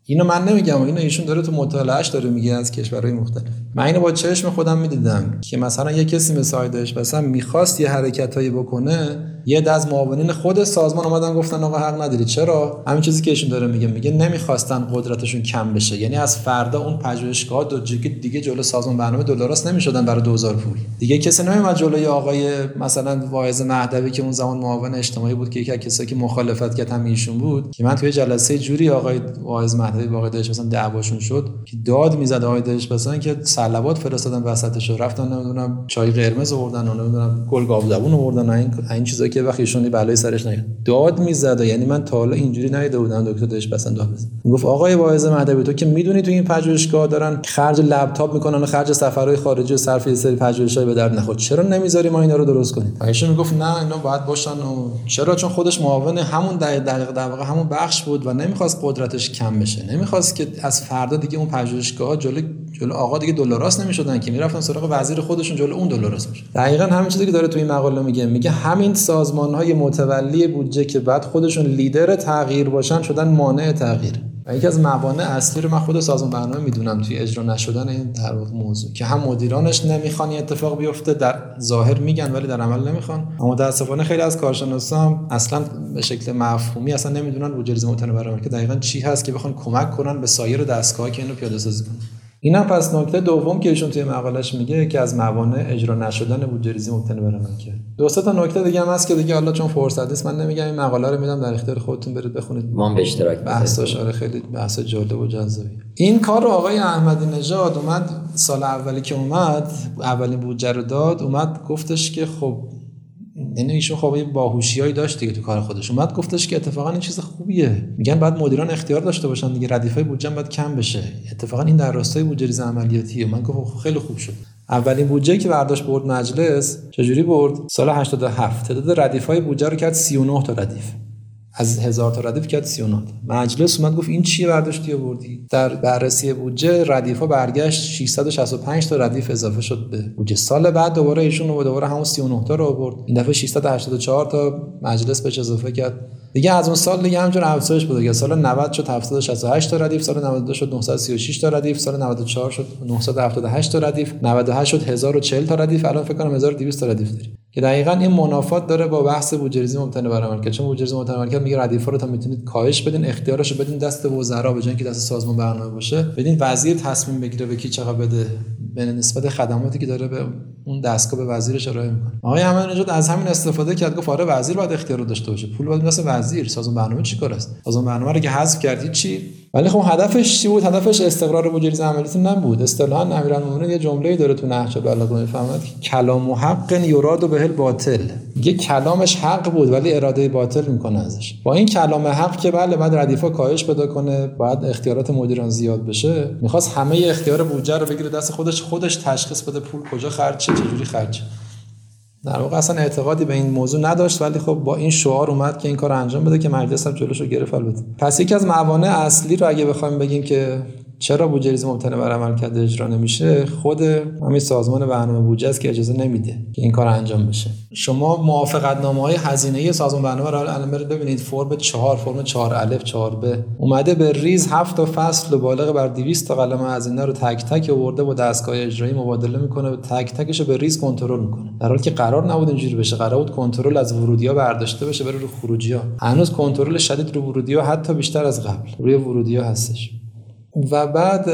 Speaker 2: اینو من نمیگم اینو ایشون داره تو مطالعهش داره میگه از کشورهای مختلف. من اینو با چشم خودم می‌دیدم که مثلا یه کسی مثل آیدش مثلا می‌خواست یه حرکتایی بکنه یه از معاونین خود سازمان اومدن گفتن آقا حق نداری. چرا؟ همین چیزی که ایشون داره میگه. میگه نمی‌خواستن قدرتشون کم بشه. یعنی از فردا اون پژوهشگاه دو دیگه جلو سازمان برنامه دلاراست نمی‌شدن برای 2000 پول. دیگه کسی نمیومد جلوی آقای مثلا واعظ مهدوی که اون زمان معاون اجتماعی بود که یکی از کسایی که مخالفت کرد هم ایشون بود. که من توی جلسه جوری آقای واعظ مهدوی با آقای مثلا دعواشون شد که داد می‌زد آقای دهش مثلا که صلوات فرستادن وسطش رفتن نمی‌دونم چای قرمز آوردن نمی‌دونم گل گاو زبون آوردن این این چیزایی که وقتی ایشون بلای سرش نیاد داد می‌زد یعنی من تا حالا اینجوری ندیده بودم. دکتر داشت بسن داد بزن گفت آقای واعظ مهدوی تو که می‌دونی تو این پژوهشگاه دارن خرج لپتاپ می‌کنن و خرج سفرهای خارجی و صرف یه سری پژوهشای به درد نخور. چرا نمی‌ذاری ما اینا رو درست کنیم؟ ایشون می‌گفت نه اینا باید باشن و چرا؟ چون خودش معاون همون دقیقه در واقع همون بخش بود و نمی‌خواست قدرتش کم بشه. نمی‌خواست که از فردا دیگه اون پژوهشگاه جلو جلو آقا دیگه دلاراست نمی‌شدن که می‌رفتن سراغ وزیر خودشون جلو اون دلاراست می‌شد. دقیقا همین چیزی که داره تو این مقاله میگه. میگه همین سازمان های متولی بودجه که بعد خودشون لیدر تغییر باشن شدن مانع تغییر. و یکی از موانع اصلی رو من خود سازمان برنامه می‌دونم توی اجرا نشدن این در موضوع که هم مدیرانش نمی‌خوان این اتفاق بیفته در ظاهر میگن ولی در عمل نمی‌خوان. اما متاسفانه خیلی از کارشناسان اصلا به شکل مفهومی اصلا نمی‌دونن بودجه ریزی برنامه که دقیقا چی هست که بخوان کمک کنن به سایر دستگاه که اینو پیاده سازی کنن. اینم پس نکته دوم که ایشون توی مقالش میگه که از موانع اجرا نشدن بودجه ریزی مبتنی بر که. دو تا نکته دیگه هم هست که دیگه حالا چون فرصت نیست من نمیگم این مقاله رو میدم در اختیار خودتون برید بخونید.
Speaker 1: ما به اشتراک
Speaker 2: بحثش آره خیلی بحث جالب و جذابی. این کار رو آقای احمدی نژاد اومد سال اولی که اومد اولین بودجه رو داد اومد گفتش که خب یعنی ایشون خب باهوشیایی داشت دیگه تو کار خودش. اومد گفتش که اتفاقا این چیز خوبیه. میگن بعد مدیران اختیار داشته باشن دیگه ردیفای بودجه باید کم بشه. اتفاقا این در راستای بودجه‌ریزی عملیاتیه. من گفتم خب خیلی خوب شد. اولین بودجه که برداشت برد مجلس چجوری برد؟ سال 87 تعداد ردیفای بودجه رو کرد 39 تا ردیف. از هزار تا ردیف کرد 39 مجلس اومد گفت این چیه برداشتی آوردی؟ در بررسی بودجه ردیفا برگشت 665 تا ردیف اضافه شد به بودجه. سال بعد دوباره ایشون رو دوباره همون 39 تا رو آورد. این دفعه 684 تا مجلس بهش اضافه کرد. دیگه از اون سال دیگه همینجور افزایش بود سال 90 شد 768 تا ردیف سال 92 شد 936 تا ردیف سال 94 شد 978 تا ردیف 98 شد 1040 تا ردیف. الان فکر کنم 1200 تا ردیف داریم. که دقیقا این منافات داره با بحث بودجه مبتنی بر عملکرد. چون بودجه مبتنی بر میگه ردیفا رو تا می‌تونید کاهش بدین اختیارش رو بدین دست وزرا به اینکه دست سازمان برنامه باشه بدین وزیر تصمیم بگیره به کی چقدر بده. به نسبت خدماتی که داره به اون دستگاه به وزیرش ارائه می‌کنه. آقای احمد نژاد از همین استفاده کرد گفت آره وزیر باید اختیار داشته باشه. پول باید مثل وزیر. سازمان برنامه چیکار است؟ سازمان برنامه رو که حذف کردی چی. ولی خب هدفش چی بود؟ هدفش استقرار بودجه عملیاتی نبود. اصطلاحا امیرالمومنین یه جمله‌ای داره تو نهج البلاغه می‌فهمد کلام حق یراد به باطل. یه کلامش حق بود ولی اراده باطل می‌کنه ازش. با این کلام حق که بله بعد ردیفا کاهش پیدا کنه بعد اختیارات مدیران زیاد بشه می‌خواست همه اختیار بودجه رو بگیره دست خودش خودش تشخیص بده پول کجا خرج چه چجوری خرج در واقع اصلا اعتقادی به این موضوع نداشت ولی خب با این شعار اومد که این کار انجام بده که مجلس هم جلوشو گرفت البته. پس یکی از موانع اصلی رو اگه بخوایم بگیم که چرا بودجه ریزی مبتنی بر عملکرد اجرا نمیشه؟ خود همین سازمان برنامه بودجه است که اجازه نمیده که این کار انجام بشه. شما موافقت نامه های هزینه سازمان برنامه رو الان ببینید. فرم 4 فرم 4 الف 4 ب. اومده به ریز هفت تا فصل و بالغ بر 200 تا قلم هزینه رو تک تک آورده با دستگاه اجرایی مبادله می‌کنه. و تک تکش به ریز کنترل می‌کنه. در حالی که قرار نبود اینجوری بشه. قرار بود کنترل از ورودی ها برداشته بشه بره رو خروجی ها هنوز کنترل شدید رو ورودی ها حتی بیشتر از قبل. روی ورودی ها هستش. و بعد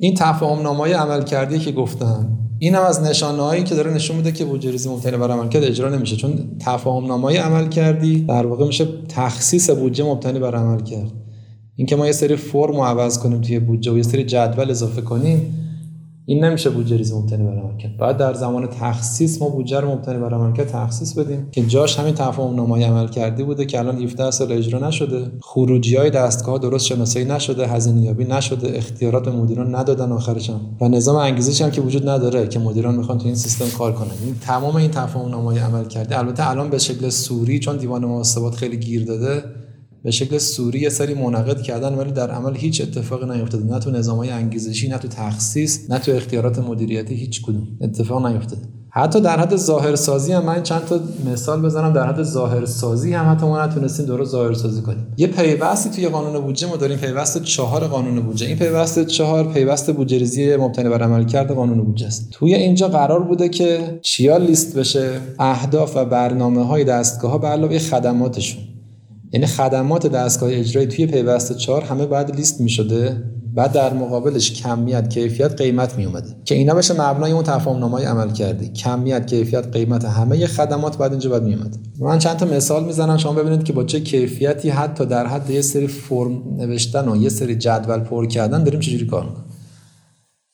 Speaker 2: این تفاهم نامه عمل کردی که گفتم این هم از نشانه هایی که داره نشون میده که بودجه بر عملکرد اجرا نمیشه. چون تفاهم نامه عمل کردی در واقع میشه تخصیص بودجه مبتنی بر عمل کرد اینکه ما یه سری فرم رو عوض کنیم توی بودجه و یه سری جدول اضافه کنیم این نمیشه بودجه ریزی مبتنی بر عملکرد. بعد در زمان تخصیص ما بودجه رو مبتنی بر عملکرد تخصیص بدیم که جاش همین تفاهم نامه عمل کردی بوده که الان 17 سال اجرا نشده. خروجی های دستگاه درست شناسایی نشده هزینه یابی نشده اختیارات به مدیران ندادن آخرش هم. و نظام انگیزش هم که وجود نداره که مدیران می‌خوان تو این سیستم کار کنن. این تمام این تفاهم نامه عمل کردی. البته الان به شکل سوری چون دیوان محاسبات خیلی گیر داده به شکل سوری یه سری منعقد کردن ولی در عمل هیچ اتفاقی نیفتاده نه تو نظامای انگیزشی نه تو تخصیص نه تو اختیارات مدیریتی هیچ کدوم اتفاق نیفتاده حتی در حد ظاهرسازی هم من چند تا مثال بزنم. در حد ظاهرسازی هم حتی ما نتونستیم درست ظاهرسازی کنیم. یه پیوستی توی قانون بودجه ما داریم پیوست چهار قانون بودجه. این پیوست چهار پیوست بودجه ریزی مبتنی بر عملکرد قانون بودجه است. توی اینجا قرار بوده که چیا لیست بشه؟ اهداف و برنامه های دستگاه ها به علاوه خدماتشون. یعنی خدمات دستگاه اجرایی توی پیوست 4 همه بعد لیست می شده بعد در مقابلش کمیت کیفیت قیمت می اومده که اینا بشه مبنای اون تفاهم عمل کردی کمیت کیفیت قیمت همه خدمات بعد اینجا بعد می اومد من چند تا مثال می‌زنم شما ببینید که با چه کیفیتی حتی در حد یه سری فرم نوشتن و یه سری جدول پر کردن داریم چجوری کار می‌کنیم.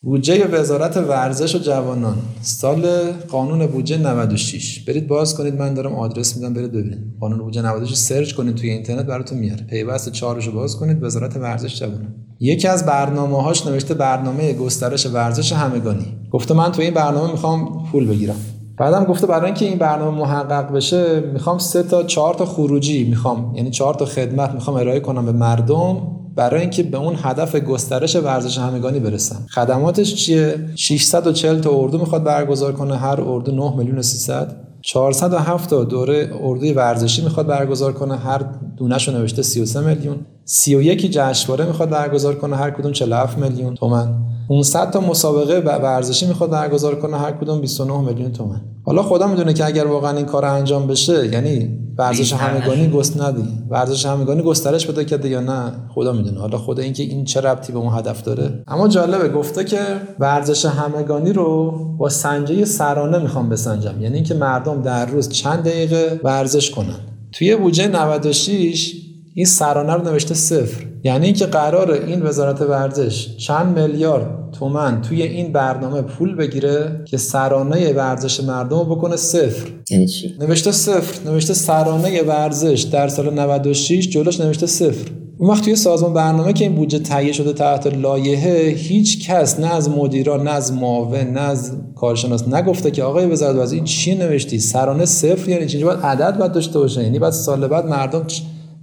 Speaker 2: بودجه وزارت ورزش و جوانان. سال قانون بودجه 96 برید باز کنید. من دارم آدرس میدم. برید ببینید. قانون بودجه 96 سرچ کنید توی اینترنت. براتون میاره. پیوست چهارشو باز کنید. وزارت ورزش جوانان. یکی از برنامه هاش نوشته برنامه گسترش ورزش همگانی. گفته من توی این برنامه می‌خوام پول بگیرم. بعدم گفته برای اینکه این برنامه محقق بشه می‌خوام سه تا چهار تا خروجی می‌خوام. یعنی چهار تا خدمت می‌خوام ارائه کنم به مردم. برای اینکه به اون هدف گسترش ورزش همگانی برسن خدماتش چیه؟ 640 تا اردو می‌خواد برگزار کنه هر اردو 9 میلیون 300 407 تا دوره اردوی ورزشی می‌خواد برگزار کنه هر دونهشو نوشته 33 میلیون. 31 جشنواره می‌خواد برگزار کنه هر کدوم 47 میلیون تومن. 500 تا مسابقه ورزشی می‌خواد برگزار کنه هر کدوم 29 میلیون تومن. حالا خدا می‌دونه که اگر واقعا این کار انجام بشه یعنی ورزش همگانی گست ندی. ورزش همگانی گسترش بده کرده یا نه. خدا می‌دونه. حالا خدا اینکه این چه ربطی به اون هدف داره. اما جالبه گفته که ورزش همگانی رو با سنجه سرانه می‌خوام بسنجم. یعنی اینکه مردم در روز چند دقیقه ورزش کنن. توی بودجه 96 این سرانه رو نوشته صفر. یعنی اینکه قرار این وزارت ورزش چند میلیارد تومن توی این برنامه پول بگیره که سرانه ورزش مردم رو بکنه صفر.
Speaker 1: یعنی چی؟
Speaker 2: نوشته صفر. نوشته سرانه ورزش در سال 96 جلوش نوشته صفر. اون وقت توی سازمان برنامه که این بودجه تهیه شده تحت لایحه هیچ کس نه از مدیران نه از معاون نه از کارشناس نگفته که آقای وزارت ورزش این چی نوشتی؟ سرانه صفر؟ یعنی چی باید عدد باید داشته باشه؟ یعنی بعد سال بعد مردم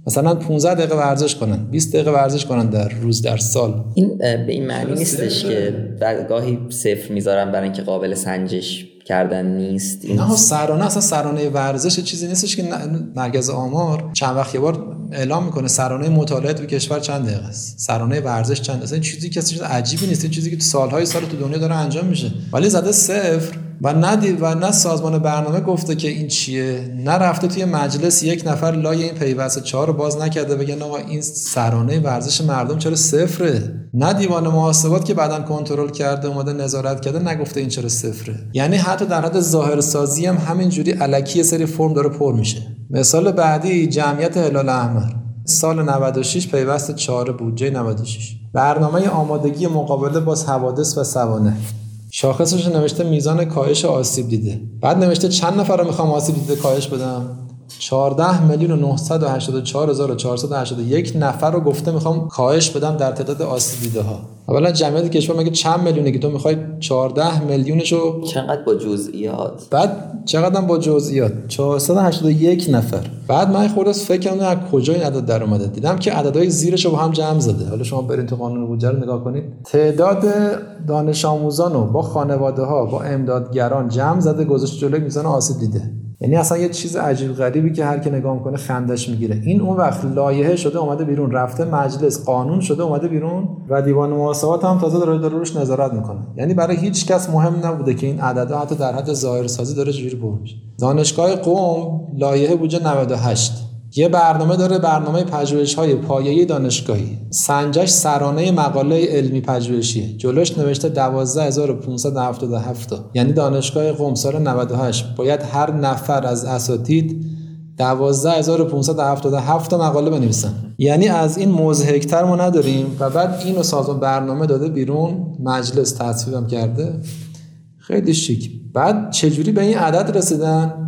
Speaker 2: مثلا 15 دقیقه ورزش کنن 20 دقیقه ورزش کنن در روز در سال.
Speaker 1: این به این معنی نیستش که گاهی صفر می‌ذارن برای اینکه قابل سنجش کردن نیست.
Speaker 2: این نه سرانه اصلا سرانه ورزش چیزی نیستش که مرکز آمار چند وقت یه بار اعلام می‌کنه سرانه مطالعه تو کشور چند دقیقه است. سرانه ورزش چند اصلا چیزی که چیز عجیبی نیست. چیزی که تو سالهای سال تو دنیا داره انجام میشه. ولی زده صفر و ندید و نه سازمان برنامه گفته که این چیه. نرفته توی مجلس یک نفر لای این پیوست چهار رو باز نکرده. بگن آقا این سرانه ورزش مردم چرا صفره؟ نه دیوان محاسبات که بعدا کنترل کرده اومده نظارت کرده نگفته این چرا صفره. یعنی حتی در حد ظاهر سازی هم همینجوری الکی سری فرم داره پر میشه. مثال بعدی جمعیت هلال احمر. سال 96 پیوست 4 بودجه 96 برنامه آمادگی مقابله با حوادث و سوانه. شاخصش نوشته میزان کاهش آسیب دیده. بعد نوشته چند نفر رو می‌خوام آسیب دیده کاهش بدم؟ 14 میلیون و 984481 نفر رو گفته می‌خوام کاهش بدم در تعداد آسیب دیده ها اولا جمعیت کشور مگه چند میلیونه که تو می‌خوای 14 میلیونشو
Speaker 1: چقدر با جزئیات؟
Speaker 2: بعد چقدر با جزئیات؟ 481 نفر. بعد من خورده فکر کردم از کجا این عدد در اومده. دیدم که عددهای زیرش رو با هم جمع زده. حالا شما برید تو قانون بودجه رو نگاه کنید. تعداد دانش آموزان رو با خانواده ها با امدادگران جمع زده گذاشت جلوی میزان آسیب دیده یعنی اصلا یه چیز عجیب غریبی که هر کی نگاه می‌کنه خندش می‌گیره. این اون وقت لایحه شده اومده بیرون. رفته مجلس قانون شده اومده بیرون. و دیوان محاسبات هم تازه داره داره روش نظارت می‌کنه. یعنی برای هیچ کس مهم نبوده که این عددها حتی در حد ظاهر سازی داره پر میشه. دانشگاه قم لایحه بودجه 98 یه برنامه داره برنامه پژوهش های پایه‌ای دانشگاهی. سنجش سرانه مقاله علمی پژوهشی جلوش نوشته 12577 یعنی دانشگاه قم سال 98 باید هر نفر از اساتید 12577 مقاله بنویسن. یعنی از این مزهکتر ما نداریم و بعد اینو سازمان برنامه داده بیرون. مجلس تصویبم کرده. خیلی شیک. بعد چجوری به این عدد رسیدن؟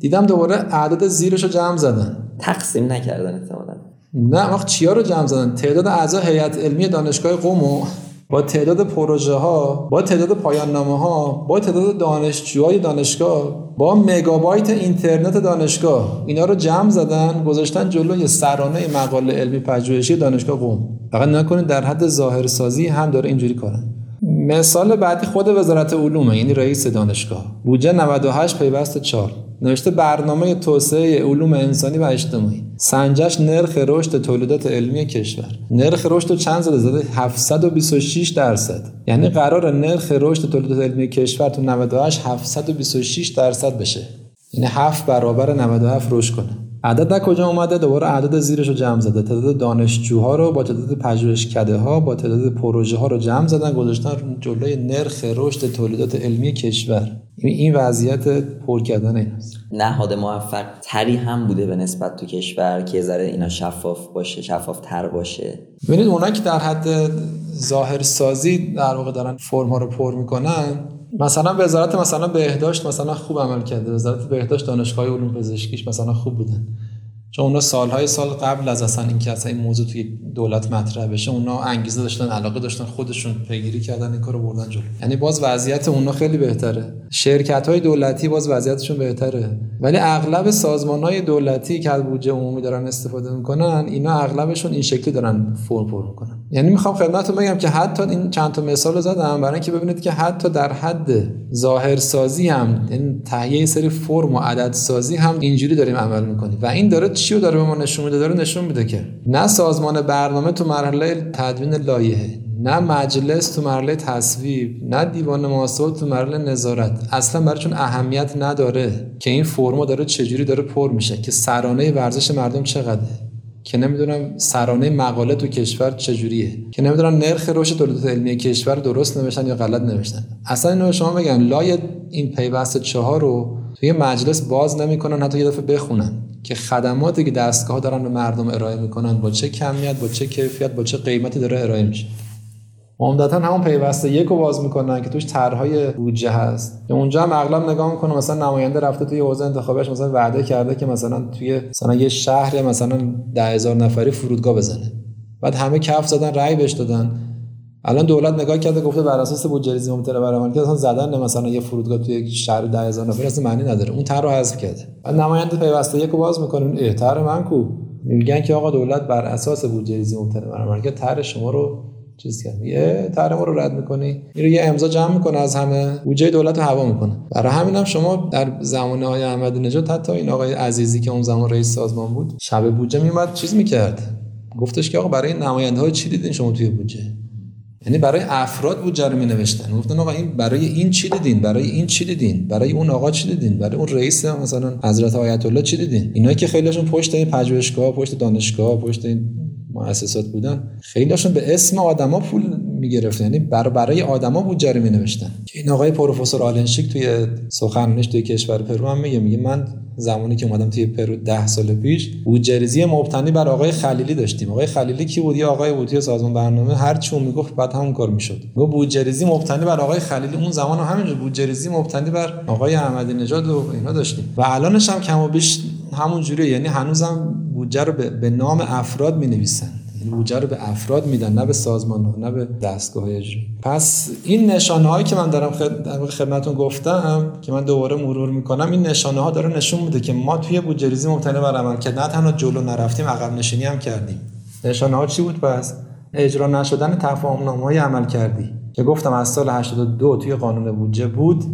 Speaker 2: دیدم دوباره عدد زیرش رو جمع زدن.
Speaker 1: تقسیم نکردن احتمالاً.
Speaker 2: نه وقت چیا رو جمع زدن؟ تعداد اعضای هیئت علمی دانشگاه قم با تعداد پروژه ها با تعداد پایان نامه ها با تعداد دانشجوهای دانشگاه با مگابایت اینترنت دانشگاه اینا رو جمع زدن گذاشتن جلوی سرانه مقاله علمی پژوهشی دانشگاه قم فقط نکنید در حد ظاهر سازی هم داره اینجوری کنن مثال بعدی خود وزارت علومه یعنی رئیس دانشگاه. بودجه 98 پیوست 4 نوشته برنامه توسعه علوم انسانی و اجتماعی. سنجش نرخ رشد تولیدات علمی کشور. نرخ رشد چند زده؟ زده 726 درصد. یعنی قرار نرخ رشد تولیدات علمی کشور تو 98 726 درصد بشه. یعنی 7 برابر 97 رشد کنه. عدد در کجا اومده؟ دوباره عدد زیرش رو جمع زده. تعداد دانشجوها رو با تعداد پژوهشکده ها با تعداد پروژه ها رو جمع زدن گذاشتن جلوی نرخ رشد تولیدات علمی کشور. این وضعیت پر کردن این است.
Speaker 1: نهاد موفق تری هم بوده به نسبت تو کشور که ذره اینا شفاف باشه شفاف تر باشه.
Speaker 2: ببینید اونا که در حد ظاهر سازی در واقع دارن فرم ها رو پر می‌کنن مثلا وزارت مثلا بهداشت مثلا خوب عمل کرده. وزارت بهداشت دانشگاه علوم پزشکیش مثلا خوب بودن چون اونا سالهای سال قبل از اصلا اینکه اصلا این موضوع توی دولت مطرح بشه اونا انگیزه داشتن علاقه داشتن خودشون پیگیری کردن این کارو بردن جلو. یعنی باز وضعیت اونا خیلی بهتره. شرکت های دولتی باز وضعیتشون بهتره. ولی اغلب سازمان های دولتی که از بودجه عمومی دارن استفاده می‌کنن اینا اغلبشون این شکلی دارن فرم پر می‌کنن. یعنی می‌خوام خدمتتون بگم که حتی این چند تا مثال زدم برای اینکه ببینید که حتی در حد ظاهر سازی هم این تهیه سری فرم و عدد سازی هم اینجوری داریم عمل می‌کنیم. و این داره چی رو داره به ما نشون میده؟ داره نشون میده که نه سازمان برنامه تو مرحله تدوین لایحه نه مجلس تو مرحله تصویب نه دیوان محاسبات تو مرحله نظارت. اصلا برایشون اهمیت نداره که این فرما داره چجوری داره پر میشه که سرانه ورزش مردم چقدره. که نمی‌دونم سرانه مقاله تو کشور چجوریه. که نمی‌دونم نرخ رشد تولیدات علمی کشور درست نوشتن یا غلط نوشتن. اصلا اینو شما بگم لای این پیوست چهار رو توی مجلس باز نمی‌کنن حتی یه دفعه بخونن که خدماتی که دستگاه دارن به مردم ارائه می‌کنن با چه کمیت با چه کیفیت با چه قیمتی داره ارائه میشه. عمدتا همون پیوسته یک رو باز می‌کنن که توش طرحهای بودجه هست. که اونجا هم اغلب نگاه می‌کنه مثلا نماینده رفته توی حوزه انتخابش مثلا وعده کرده که مثلا توی مثلا یه شهر مثلا ده هزار نفری فرودگاه بزنه. بعد همه کف زدن رأی بهش دادن. الان دولت نگاه کرده گفته بر اساس بودجه ریزی ممکنه برآورد که اصلا زدن مثلا یه فرودگاه توی یک شهر 10000 نفر اصلا معنی نداره. اون طرح رو حذف کرده. بعد نماینده پیوسته یک رو باز می‌کنه احتر من کو؟ میگن که آقا دولت بر اساس بودجه ریزی ممکنه برآورد که طرح شما رو چیز کرد. یه طرح ما رو رد می‌کنی. میره یه امضا جمع می‌کنه از همه. بودجه دولت رو هوا می‌کنه. برای همین هم شما در زمانه های احمد نژاد حتی این آقای عزیزی که اون زمان رئیس سازمان بود شب بودجه میومد چیز می‌کرد. گفتش که آقا برای نماینده چی دیدین شما توی بودجه؟ یعنی برای افراد بودجه رو می نوشتن گفتن آقا این برای این چی دیدین؟ برای این چی دیدین؟ برای اون آقا چی دیدین؟ برای اون رئیس مثلا حضرت آیت الله چی دیدین؟ اینا که خیلیشون پشت این پژوهشگاه پشت دانشگاه پشت این مؤسسات بودن خیلیشون به اسم آدما پول می‌گرفتن. یعنی برای برای آدما بودجه رو می نوشتن این آقای پروفسور آلنشیک توی سخنرانیش توی کشور پرو هم میگه میگه من زمانی که اومدم توی پرو ده سال پیش بودجه‌ریزی مبتنی بر آقای خلیلی داشتیم. آقای خلیلی کی بود؟ یه آقای بود سازمان برنامه. هر چی می‌گفت بعد همون کار می‌شد. گفت بودجه‌ریزی مبتنی بر آقای خلیلی. اون زمان هم همینجور بودجه‌ریزی مبتنی بر آقای احمدی نژاد و اینا داشتیم. و الانش هم کم و بیش همون جوریه. یعنی هنوزم بودجه رو به نام افراد می نویسن یعنی بودجه رو به افراد میدن نه به سازمان نه به دستگاه پس این نشانه هایی که من دارم خدمتتون گفتم که من دوباره مرور می‌کنم این نشانه ها داره نشون میده که ما توی بودجه ریزی مبتنی بر عمل که نه تنها جلو نرفتیم عقب نشینی هم کردیم. نشانه ها چی بود؟ پس اجرا نشدن تفاهم نامه های عمل کردی که گفتم از سال 82 توی قانون بودجه بود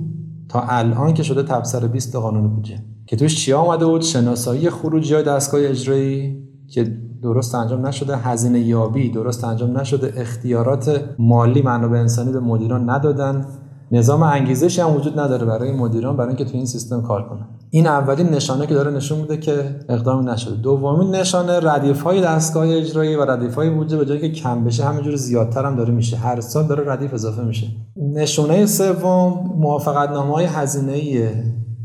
Speaker 2: تا الان که شده تبصره 20 قانون بودجه. که توش چی آمده بود؟ شناسایی خروجی های دستگاه اجرایی. که درست انجام نشده هزینه یابی درست انجام نشده اختیارات مالی منابع انسانی به مدیران ندادن. نظام انگیزشی هم وجود نداره برای مدیران برای اینکه تو این سیستم کار کنن. این اولین نشانه که داره نشون میده که اقدامی نشده. دومین نشانه ردیف های دستگاه اجرایی و ردیف های بودجه به جایی که کم بشه همینجور زیادتر هم داره میشه. هر سال داره ردیف اضافه میشه. نشونه سوم موافقت نامه های هزینه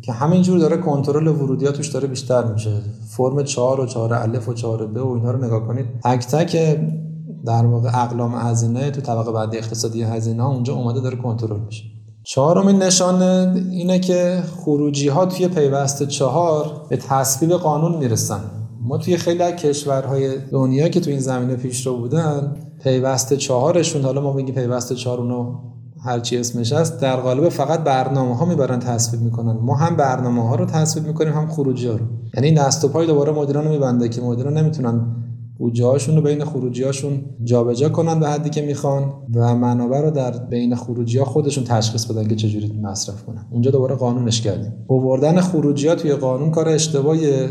Speaker 2: که همینجور داره کنترل ورودی ها توش داره بیشتر میشه. فرم 4 و 4 الف و 4 ب و اینا رو نگاه کنید. تک تک در واقع اقلام هزینه تو طبقه بعدی اقتصادی هزینه اونجا اومده داره کنترل میشه. چهارمین نشانه اینه که خروجی ها توی پیوست چهار به تصویب قانون می‌رسن. ما توی خیلی از کشورهای دنیا که تو این زمینه پیش رو بودن پیوست چهارشون حالا ما میگیم پیوست چهار اونو هرچی اسمش هست در قالب فقط برنامه ها می‌برن تصویب می‌کنن. ما هم برنامه ها رو تصویب می‌کنیم هم خروجی ها رو. یعنی دست و پای دوباره مدیران رو میبنده که مدیران نمی‌تونن بودجه رو بین خروجی هاشون جابجا کنن به حدی که می‌خوان و منابع رو در بین خروجی خودشون تشخیص بدن که چجوری مصرف کنن. اونجا دوباره قانونش کردیم. اووردن خروجی ها توی قانون کار اشتباهیه.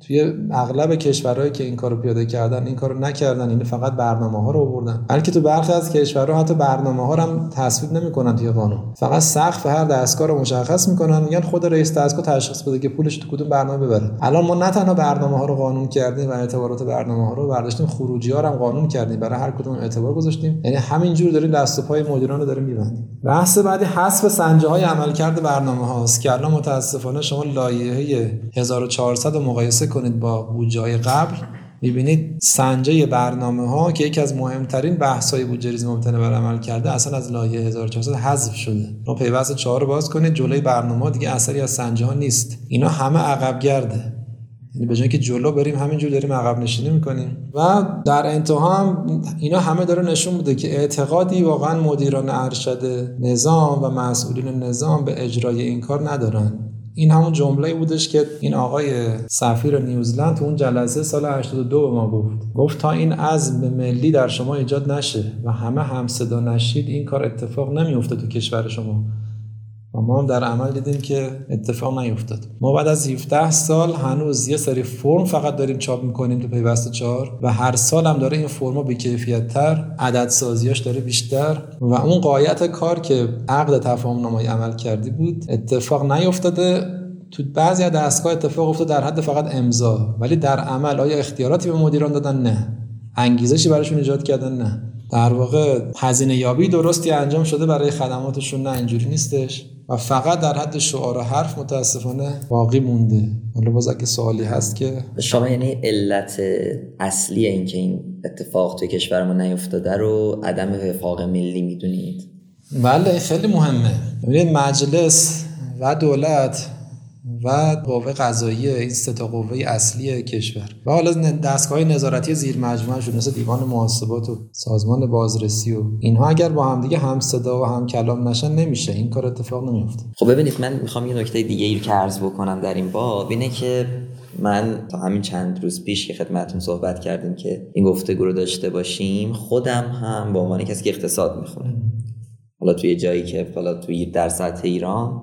Speaker 2: توی اغلب کشورهایی که این کارو پیاده کردن این کارو نکردن این فقط برنامه ها رو آوردن. بلکه تو برخی از کشورها حتی برنامه ها رو هم تصویب نمی‌کنن توی قانون. فقط سقف هر دستگاه رو مشخص می‌کنن میگن خود رئیس دستگاه تشخیص بده که پولش تو کدوم برنامه ببره. الان ما نه تنها برنامه ها رو قانون کردیم و اعتبارات برنامه ها رو برداشتیم خروجی ها رو هم قانون کردیم. برای هر کدوم اعتبار گذاشتیم. یعنی همینجور داریم دست و پای مدیران رو داریم میبندیم. بحث بعدی حذف سنجه های عملکرد برنامه هاست که الان متاسفانه شما لایحه 1400 رو مقایسه کنید با بودجه قبل می‌بینید سنجه برنامه ها که یکی از مهمترین بحث های بودجه ریزی ممکنه بر عمل کرده اصلا از لایه 1400 حذف شده. ما پیوست 4 رو باز کنید جلوی برنامه ها دیگه اثری از سنجه ها نیست. اینا همه عقب گرده یعنی به که جلو بریم همینجور داریم عقب نشینی می‌کنیم. و در انتها هم اینا همه داره نشون بده که اعتقادی واقعا مدیران ارشد نظام و مسئولین نظام به اجرای این کار ندارن. این همون جمله بودش که این آقای سفیر نیوزلند تو اون جلسه سال 82 به ما گفت. گفت تا این عزم ملی در شما ایجاد نشه و همه هم صدا نشید این کار اتفاق نمیفته تو کشور شما. ما هم در عمل دیدیم که اتفاق نیفتاد ما بعد از 17 سال هنوز یه سری فرم فقط داریم چاپ می‌کنیم تو پیوست 4 و هر سال هم داره این فرما بی کیفیت تر عدد سازیاش داره بیشتر و اون قایت کار که عقد تفاهم نامه عمل کردی بود اتفاق نیفتاده تو بعضی از دستگاه اتفاق افتاد در حد فقط امضا ولی در عمل آیا اختیاراتی به مدیران دادن؟ نه. انگیزشی براشون ایجاد کردن؟ نه. در واقع هزینه یابی درستی انجام شده برای خدماتشون؟ نه اینجوری نیستش. و فقط در حد شعار و حرف متاسفانه باقی مونده. حالا باز اگه سوالی هست که
Speaker 1: شما یعنی علت اصلی این که این اتفاق توی کشور ما نیفتاده رو عدم وفاق ملی می‌دونید؟
Speaker 2: بله خیلی مهمه. ببینید مجلس و دولت و قوه قضاییه این سه تا قوه اصلی کشور. و حالا دستگاه نظارتی زیر مجموعه مثل دیوان محاسبات و سازمان بازرسی و اینها اگر با هم دیگه هم صدا و هم کلام نشن نمیشه. این کار اتفاق نمیفته
Speaker 1: خب ببینید من می‌خوام یه نکته دیگه ای که عرض بکنم در این باب. اینه که من تا همین چند روز پیش که خدمتتون صحبت کردیم که این گفتگو رو داشته باشیم خودم هم با عنوان کسی که اقتصاد می‌خونه. حالا توی جایی که حالا توی در سطح ایران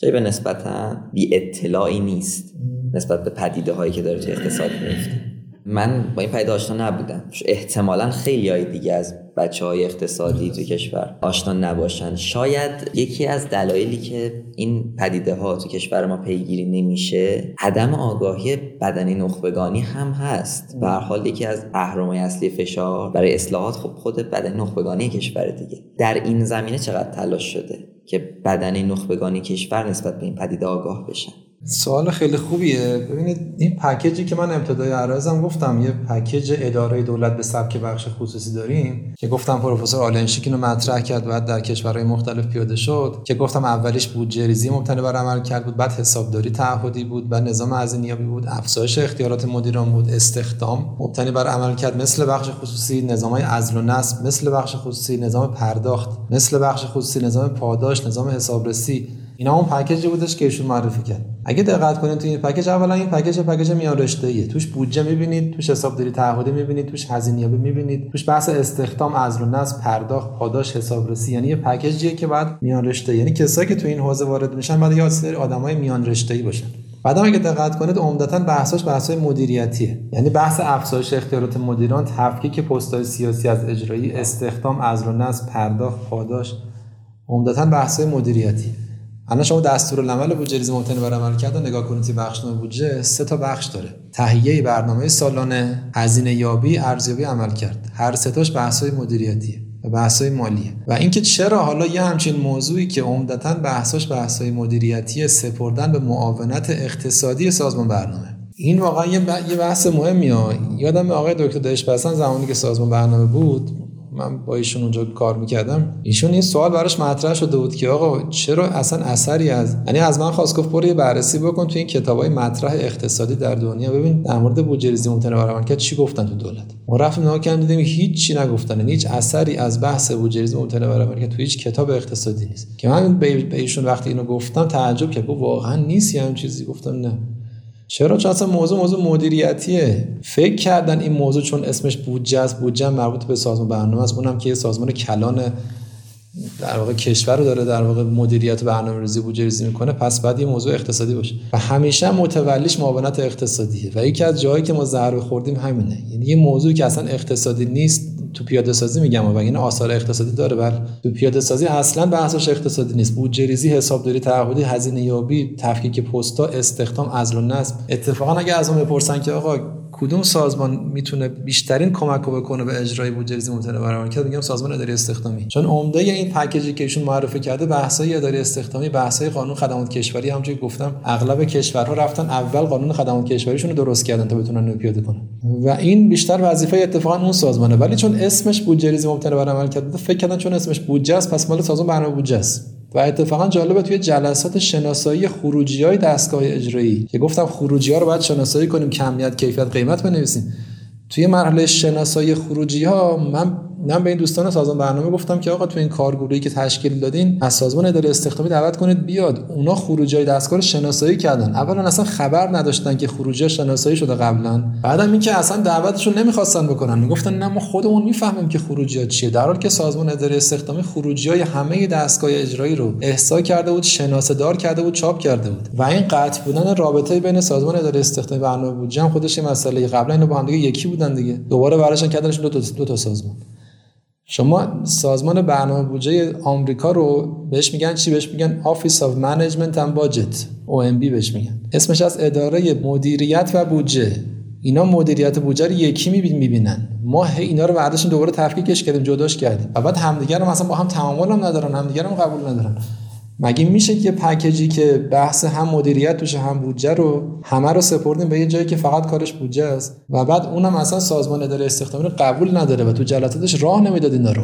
Speaker 1: جایی به نسبتا بی اطلاعی نیست نسبت به پدیده هایی که داره توی اقتصاد میفته. من با این پدیده آشنا نبودم. احتمالا خیلی های دیگه از بچه های اقتصادی تو کشور آشنا نباشن. شاید یکی از دلایلی که این پدیده ها تو کشور ما پیگیری نمیشه عدم آگاهی بدنی نخبگانی هم هست. به حال یکی از اهرمای اصلی فشار برای اصلاحات خب خود بدنی نخبگانی کشور دیگه. در این زمینه چقدر تلاش شده؟ که بدن نخبگانی کشور نسبت به این پدیده آگاه بشن.
Speaker 2: سوال خیلی خوبیه. ببینید این package ی که من ابتدای عرضم گفتم یه package اداره دولت به سبک بخش خصوصی داریم که گفتم پروفسور آلنشیک اینو مطرح کرد بعد در کشورهای مختلف پیاده شد که گفتم اولیش بودجه ریزی مبتنی بر عملکرد بود بعد حسابداری تعهدی بود بعد نظام هزینه‌یابی بود افزایش اختیارات مدیران بود استخدام مبتنی بر عملکرد مثل بخش خصوصی نظامای عزل و نصب مثل بخش خصوصی نظام پرداخت مثل بخش خصوصی نظام پاداش نظام حسابرسی. اینا اون package ی بودش که ایشون معرفی کرد. اگه دقت کنید تو این package اولا این package package میان رشته توش بودجه می‌بینید توش حسابداری تعهدی می‌بینید توش هزینه‌یابی می‌بینید توش بحث استخدام عزل و نصب پرداخت پاداش حسابرسی. یعنی یه package یه که بعد میان رشته یعنی کسایی که تو این حوزه وارد میشن بعد یه سری آدمای میان رشته‌ای باشن. بعد اگه دقت کنید عمدتا بحثاش بحث‌های مدیریتیه. یعنی بحث افزایش اختیارات مدیران تفکیک پست‌های سیاسی از اجرایی استخدام از رو نصب پرداخت پاداش. عمدتا بحث‌های مدیریتی الان شما دستور العمل بودجه ریزی مبتنی بر عمل کردن نگاه کنید که بخشنامه بودجه سه تا بخش داره. تهیه برنامه سالانه هزینه یابی ارزیابی عمل کرد. هر سه تاش بحث‌های مدیریتیه و بحث‌های مالیه. و اینکه چرا حالا یه همچین موضوعی که عمدتا بحثاش بحث‌های مدیریتی سپردن به معاونت اقتصادی سازمان برنامه. این واقعا یه بحث مهمیه. یادم آقای دکتر دهش زمانی که سازمان برنامه بود من با ایشون اونجا کار می‌کردم. ایشون این سوال براش مطرح شده بود که آقا چرا اصلا اثری از یعنی از من خواست گفت برو بررسی بکن تو این کتابای مطرح اقتصادی در دنیا. ببین در مورد بودجه ریزی متنوع کرد چی گفتن تو دولت؟ ما رفتیم نگاه کردیم دیدیم هیچ چی نگفتن. یعنی هیچ اثری از بحث بودجه ریزی متنوع کرد تو هیچ کتاب اقتصادی نیست. که من به ایشون وقتی اینو گفتم تعجب کرد. واقعا نیست یه چیزی. گفتم نه. چرا؟ چون اصلا موضوع موضوع مدیریتیه. فکر کردن این موضوع چون اسمش بودجه است بودجه مربوط به سازمان برنامه است. اونم که یه سازمان کلان در واقع کشور رو داره در واقع مدیریت برنامه‌ریزی بودجه ریزی می‌کنه. پس بعد یه موضوع اقتصادی باشه. و همیشه متولیش معاونت اقتصادیه. و یکی از جایی که ما ضربه خوردیم همینه. یعنی یه موضوعی که اصلا اقتصادی نیست تو پیاده سازی میگم و این آثار اقتصادی داره. بل تو پیاده سازی اصلا بحثش اقتصادی نیست. بودجه ریزی حسابداری تعهدی هزینه یابی تفکیک پستا استخدام عزل و نصب. اتفاقا اگه از اون بپرسن که آقا کدوم سازمان می‌تونه بیشترین کمک رو بکنه به اجرای بودجه ریزی ممکنه برآورده کرد میگم سازمان اداری استخدامی. چون عمده این پکیجی که ایشون معرفی کرده بحثای اداری استخدامی بحثای قانون خدمات کشوری همونجوری گفتم اغلب کشورها رفتن اول قانون خدمات کشوریشون رو درست کردن تا بتونن پیاده کنن. و این بیشتر وظیفه اتفاقا اون سازمانه. ولی چون اسمش بودجه ریزی ممکنه برآورده کرد فکر کردن چون اسمش بودجه است پس مال سازمان برنامه بودجه است. و اتفاقا جالبه توی جلسات شناسایی خروجی های دستگاه اجرایی که گفتم خروجی ها رو باید شناسایی کنیم کمیت کیفیت قیمت بنویسیم. توی مرحله شناسایی خروجی ها من من به این دوستان سازمان برنامه گفتم که آقا تو این کارگروهی که تشکیل دادین از سازمان اداره استخدامی دعوت کنید بیاد. اونا خروجی های دستگاه شناسایی کردن. اولا اصلا خبر نداشتن که خروجی شناسایی شده قبلا. بعدم اینکه اصلا دعوتشون نمی‌خواستن بکنن. می‌گفتن نه ما خودمون می‌فهمیم که خروجی چیه. در حالی که سازمان اداره استخدامی خروجی های همه دستگاه اجرایی رو احصا کرده بود شناسه دار کرده بود چاپ کرده بود. و این قطع بودن رابطه بین سازمان اداره استخدامی برنامه بودجه خودش یه مسئله قبلا اینو با هم دیگه یکی بودن دیگه. دوباره براشون کردنش دو تا, دو تا سازمان. شما سازمان برنامه بودجه آمریکا رو بهش میگن چی؟ بهش میگن Office of Management and Budget. OMB بهش میگن. اسمش از اداره مدیریت و بودجه. اینا مدیریت بودجه رو یکی می‌بینن. ما اینا رو بعدش دوباره تفکیکش کردیم جداش کردیم. بعد همدیگه رو مثلا با هم تعامل هم ندارن همدیگه رو قبول ندارن. مگه میشه که پکیجی که بحث هم مدیریت توشه هم بودجه رو همه رو سپردیم به یه جایی که فقط کارش بودجه است؟ و بعد اونم اصلا سازمان اداره استخدامی رو قبول نداره و تو جلساتش راه نمی‌داد رو.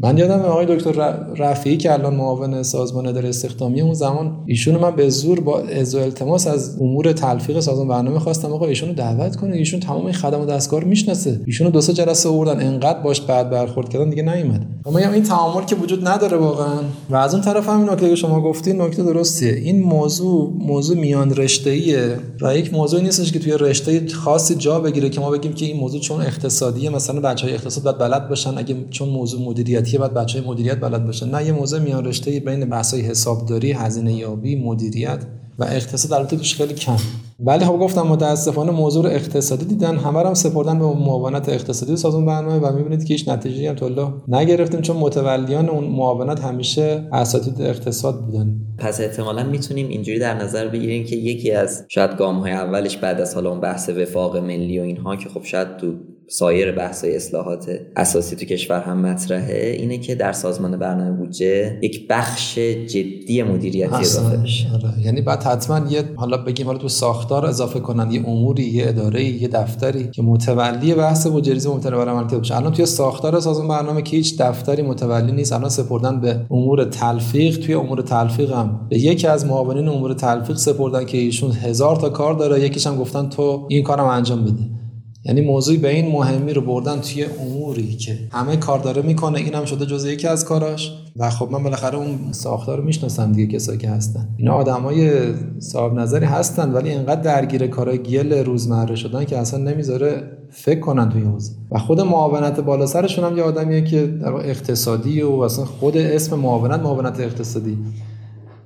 Speaker 2: من یادم آقای دکتر رفیعی که الان معاون سازمان اداره استخدامی اون زمان ایشون من به زور با از التماس از امور تلفیق سازمان برنامه خواستم آقا ایشونو دعوت کنه ایشون تمام این خدمات دستکار می‌شناسه. ایشونو دو سه جلسه آوردن. انقدر باش بعد برخورد کردن دیگه نیومد. اما این تعامل که وجود نداره واقعا. و از اون طرف همین نکته که شما گفتین نکته درستیه. این موضوع موضوع میان رشته ایه و یک موضوع نیستش که توی رشته خاصی جا بگیره که ما بگیم که این موضوع چون اقتصادیه مثلا بچهای اقتصاد باید بلد باشن اگه چون موضوع مدیریت مدیریتی بعد بچه های مدیریت بلد باشن. نه یه موضوع میان رشته بین بحث های حسابداری هزینه یابی مدیریت و اقتصاد البته توش خیلی کم. ولی خب گفتم متاسفانه موضوع اقتصادی دیدن همه هم سپردن به معاونت اقتصادی سازمان برنامه و می‌بینید که هیچ نتیجه هم تولا نگرفتیم چون متولیان اون معاونت همیشه اساتید اقتصاد بودن.
Speaker 1: پس احتمالا می‌تونیم اینجوری در نظر بگیریم که یکی از شاید گام های اولش بعد از حالا اون بحث وفاق ملی و اینها که خب شاید تو سایر بحث اصلاحات اساسی تو کشور هم مطرحه اینه که در سازمان برنامه بودجه یک بخش جدی مدیریتی اضافه بشه.
Speaker 2: آره. یعنی بعد حتما یه حالا بگیم حالا تو ساختار اضافه کنن یه اموری یه اداره یه دفتری که متولی بحث بودجه ممکنه برای عمل بشه الان توی ساختار سازمان برنامه که هیچ دفتری متولی نیست الان سپردن به امور تلفیق. توی امور تلفیق هم به یکی از معاونین امور تلفیق سپردن که ایشون هزار تا کار داره یکیش هم گفتن تو این کارم انجام بده. یعنی موضوعی به این مهمی رو بردن توی اموری که همه کار داره می‌کنه اینم شده جزء یکی از کاراش. و خب من بالاخره اون ساختار رو می‌شناسم دیگه کسایی که هستن. اینا آدمای صاحب نظری هستن ولی اینقدر درگیر کارهای گل روزمره شدن که اصلا نمی‌ذاره فکر کنن توی حوزه. و خود معاونت بالا سرشون هم یه آدمیه که در اقتصادی و اصلا خود اسم معاونت معاونت اقتصادی.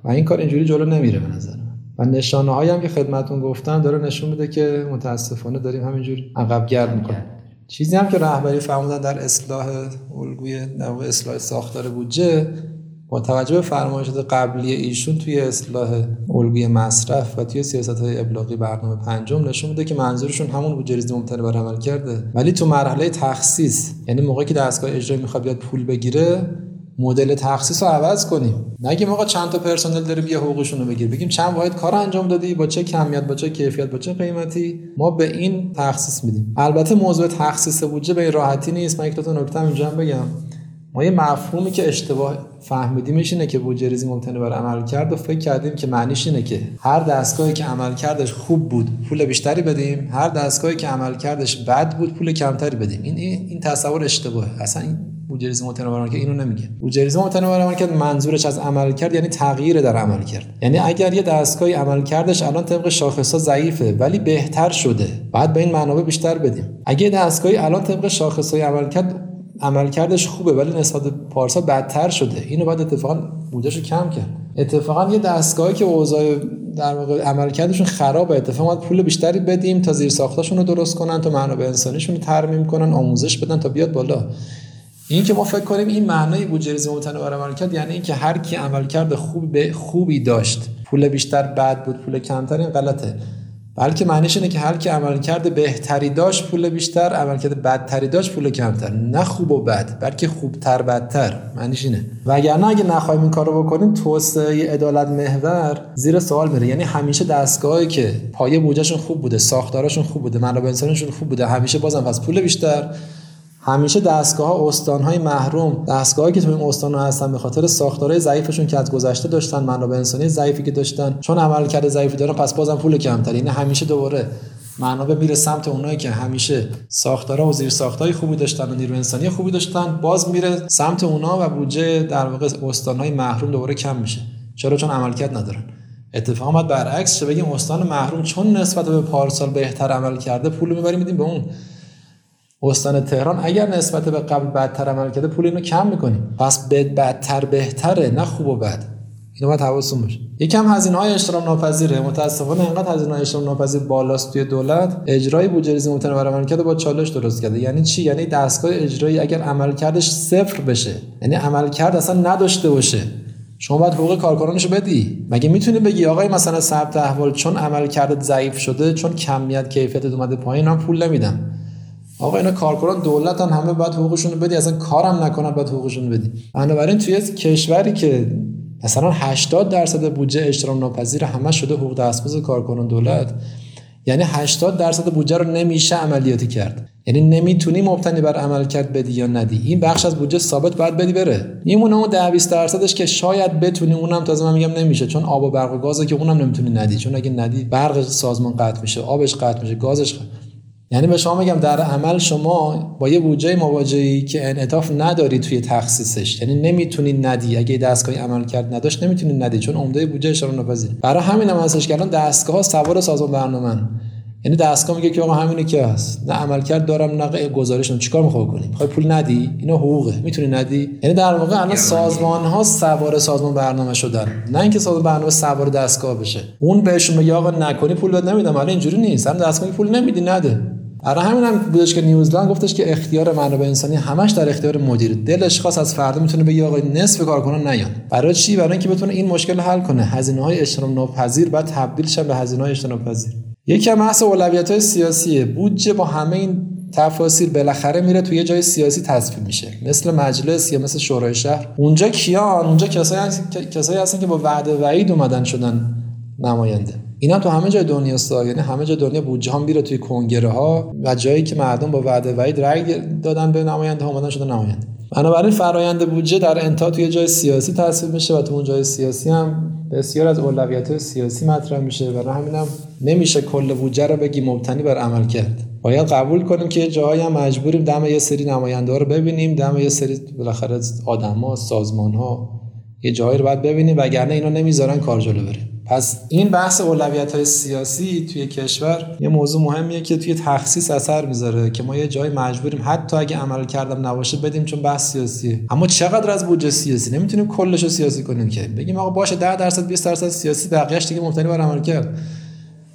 Speaker 2: و این کار اینجوری جلو نمیره به نظر و نشانه هایی هم که خدمتون گفتم داره نشون میده که متاسفانه داریم همینجوری عقب گرد می‌کنیم. چیزی هم که رهبری فرمودن در اصلاح الگوی اصلاح ساختار بودجه با توجه به فرمایشات قبلی ایشون توی اصلاح الگوی مصرف و توی سیاست های ابلاغی برنامه پنجم نشون میده که منظورشون همون بودجه ریزی ممتنع بر عمل کرده. ولی تو مرحله تخصیص یعنی موقعی که دستگاه اجرایی می‌خواد بیاد پول بگیره مدل تخصیص رو عوض کنیم. نگیم آقا چند تا پرسنل داریم یه حقوقشون رو بگیر. بگیم چند واحد کار انجام دادی با چه کمیت با چه کیفیت با چه قیمتی؟ ما به این تخصیص میدیم. البته موضوع تخصیص بودجه به راحتی نیست. من یک تا نکته اینجا بگم. ما یه مفهومی که اشتباه فهمیدیمش اینه که بودجه ریزی ممکنه بر عمل کرد و فکر کردیم که معنیش اینه که هر دستگاهی که عمل کردش خوب بود پول بیشتری بدیم. هر دستگاهی که عمل کردش بد بود پول کمتری بدیم. این این تصور اشتباهه. اصلا این بودجه متنوع که اینو نمیگه. بودجه متنوع کرد منظورش از عمل کرد یعنی تغییر در عمل کرد. یعنی اگر یه دستگاهی عمل کردش الان طبق شاخص ضعیفه ولی بهتر شده. بعد به این منابع بیشتر بدیم. اگه دستگاهی الان طبق شاخص های عمل کرد عملکردش خوبه ولی نسبت پارسال بدتر شده. اینو بعد اتفاقا بودش کم کرد. اتفاقا یه دستگاهی که اوضاع در واقع عملکردشون خرابه. اتفاقا پول بیشتری بدیم تا زیر ساختاشون رو درست کنن تا منابع انسانیشون رو ترمیم کنن آموزش بدن تا بیاد بالا. این که ما فکر کنیم این معنای بودجه ریزی متنوع عملکرد یعنی اینکه هر کی عملکرد خوب خوبی داشت پول بیشتر بد بود پول کمتر این غلطه. بلکه معنیش اینه که هر کی عملکرد بهتری داشت پول بیشتر عملکرد بدتری داشت پول کمتر. نه خوب و بد بلکه خوبتر بدتر. معنیش اینه. وگرنه اگه نخوایم این کارو بکنیم توسعه عدالت محور زیر سوال میره. یعنی همیشه دستگاهی که پایه بودجهشون خوب بوده ساختارشون خوب بوده منابع انسانیشون خوب بوده همیشه بازم پس پول بیشتر. همیشه دستگاه ها استان های محروم دستگاهی که تو این استان هستن به خاطر ساختارهای ضعیفشون که از گذشته داشتن منابع انسانی ضعیفی که داشتن. چون عملکرد ضعیفی دارن پس بازم پول کمتر این همیشه دوباره منابع میره سمت اونایی که همیشه ساختارها و زیر ساختای خوبی داشتن و نیروی انسانی خوبی داشتن باز میره سمت اونا و بودجه در واقع های محروم دوباره کم میشه. چرا؟ چون عملکرد ندارن. اتفاقا برعکس چه بگیم استان محروم چون نسبت به پارسال بهتر عمل کرده پول می‌بریم میدیم به اون. استان تهران اگر نسبت به قبل بدتر عمل کرده پول اینو کم می‌کنیم پس بد بدتر بهتره نه خوب و بد. اینو باید حواستون باشه. یکم هزینه های اشترام ناپذیره. متاسفانه اینقدر هزینه های اشترام ناپذیر بالاست توی دولت. اجرای بودجه ریزی متنوع عمل کرده با چالش درست کرده. یعنی چی؟ یعنی دستگاه اجرایی اگر عملکردش صفر بشه. یعنی عملکرد اصلا نداشته باشه. شما باید حقوق کارکنانشو بدی. مگه می‌تونی بگی آقای مثلا ثبت احوال چون عملکرد ضعیف شده چون کمیت کیفیت اومده پایین هم پول نمیدم. آقا اینا کارکنان دولتن همه باید حقوقشون رو بدی اصلا کارم نکنن باید حقوقشون بدی. بنابراین توی کشوری که مثلا 80 درصد بودجه اشتراک ناپذیر همه شده حقوق دستمزد کارکنان دولت یعنی 80 درصد بودجه رو نمیشه عملیاتی کرد. یعنی نمی‌تونی مبتنی بر عمل کرد بدی یا ندی. این بخش از بودجه ثابت باید بدی بره. میمونه اون 10 20 درصدش که شاید بتونی اونم تازه من میگم نمیشه چون آب و برق و گازه که اونم نمی‌تونی ندی. چون اگه ندی برق سازمان قطع میشه آبش قطع میشه گازش. یعنی به شما میگم در عمل شما با یه بودجه مواجهی که انعطاف نداری توی تخصیصش. یعنی نمی‌تونی ندی. اگه دستگاهی عمل کرد نداشت نمی‌تونی ندی چون عمده بودجه اشاره ناپذیر. برای همین هم هستش که الان دستگاه ها سوار سازمان برنامه یعنی دستگاه میگه که آقا همینه که هست. نه عمل کرد دارم نه گزارشم. چیکار می‌خوای کنی می‌خوای پول ندی؟ اینا حقوقه. می‌تونی ندی؟ یعنی در واقع الان سازمان ها سوار سازمان برنامه شدن. نه اینکه سازمان برنامه سوار دستگاه بشه. اون بهشون میگه آقا نکنی پول بد نمیدم. الان اینجوری نیست. هم دستگاه پول نمیدی نده. برای همین هم بودش که نیوزلند گفتش که اختیار منابع انسانی همش در اختیار مدیر. دلش خاص از فردا می‌تونه بگه آقا نصف کارکنان نیان برای چی؟ برای اینکه بتونه این مشکل حل کنه. هزینه های اجتناب ناپذیر بعد تبدیل شه به هزینه های اجتناب پذیر. یکی از بحث اولویت های سیاسیه. بودجه با همه این تفاصیل بالاخره میره توی یه جای سیاسی تصویب میشه. مثل مجلس یا مثل شورای شهر. اونجا کیان؟ اونجا کسایی هستن که با وعده وعید اومدن شدن نماینده. اینا تو همه جای دنیا سا یعنی همه جای دنیا بودجه ها میره توی کنگره ها و جایی که مردم با وعده وعید رأی دادن به نماینده اومدن شده نماینده. بنابراین فرایند بودجه در انتها توی جای سیاسی تصویب میشه و تو اون جای سیاسی هم بسیار از اولویت سیاسی مطرح میشه برای همین هم نمیشه کل بودجه رو بگی مبتنی بر عمل کرد. باید قبول کنیم که جایی هم مجبوریم دم یه سری نماینده رو ببینیم دم یه سری بالاخره آدما سازمان ها یه جایی رو باید ببینیم وگرنه اینا نمی‌ذارن کار جلو بره. پس این بحث اولویت های سیاسی توی کشور یه موضوع مهمیه که توی تخصیص اثر می‌ذاره که ما یه جای مجبوریم حتی اگه عمل کردم نباشه بدیم چون بحث سیاسیه. اما چقدر از بودجه سیاسی؟ نمی‌تونیم کلش رو سیاسی کنیم که. بگیم آقا باشه 10 درصد 20 درصد سیاسی بقیه‌اش دیگه مبتنی بر عمل کرد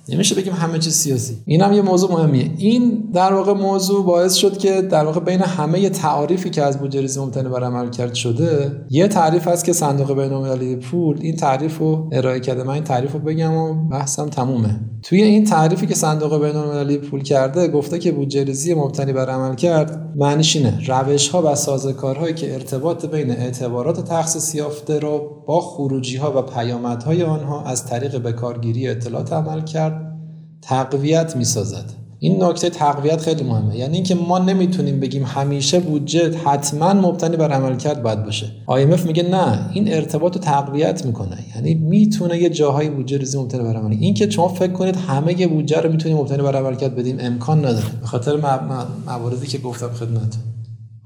Speaker 2: نمیشه بگیم همه چیز سیاسی. این هم یه موضوع مهمیه. این در واقع موضوع باعث شد که در واقع بین همه تعریفی که از بودجه مبتنی بر عمل کرد شده یه تعریف هست که صندوق بین‌المللی پول این تعریف رو ارائه کرده. من این تعریف رو بگم و بحثم تمومه. توی این تعریفی که صندوق بین‌المللی پول کرده گفته که بودجه مبتنی بر عمل کرد معنیش اینه. روش ها و سازوکارهایی که ارتباط بین اعتبارات تخصیص یافته رو با خروجی ها و پیامدهای آنها از طریق بکارگیری اطلاعات عمل کرد تقویت می‌سازد. این نکته تقویت خیلی مهمه. یعنی اینکه ما نمی‌تونیم بگیم همیشه بودجه حتما مبتنی بر عملکرد باید باشه. IMF میگه نه این ارتباط رو تقویت می‌کنه. یعنی می‌تونه یه جاهای بودجه ریزی مبتنی بر عمل این که شما فکر کنید همه بودجه رو می‌تونیم مبتنی بر عملکرد بدیم امکان نداره. به خاطر مواردی که گفتم خدمتتون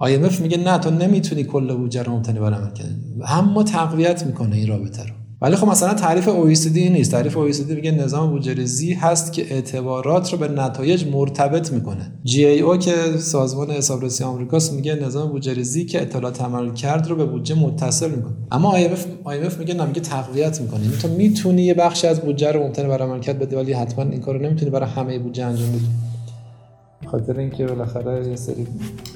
Speaker 2: IMF میگه نه تو نمی‌تونی کل بودجه رو مبتنی بر عملکرد اما تقویت می‌کنه این رابطه رو. ولی خب مثلا تعریف OECD نیست. تعریف OECD میگه نظام بودجه هست که اعتبارات رو به نتایج مرتبط می‌کنه. GAO که سازمان حسابرسی آمریکاست میگه نظام بودجه که اطلاعات عمل کرد رو به بودجه متصل می‌کنه. اما IMF IMF میگه نمیگه تقویت می‌کنه. یعنی تو می‌تونی یه بخشی از بودجه رو ممکنه برای عملکرد بده ولی حتما این کارو نمی‌تونی برای همه بودجه انجام بدی. خاطر اینکه بالاخره یه سری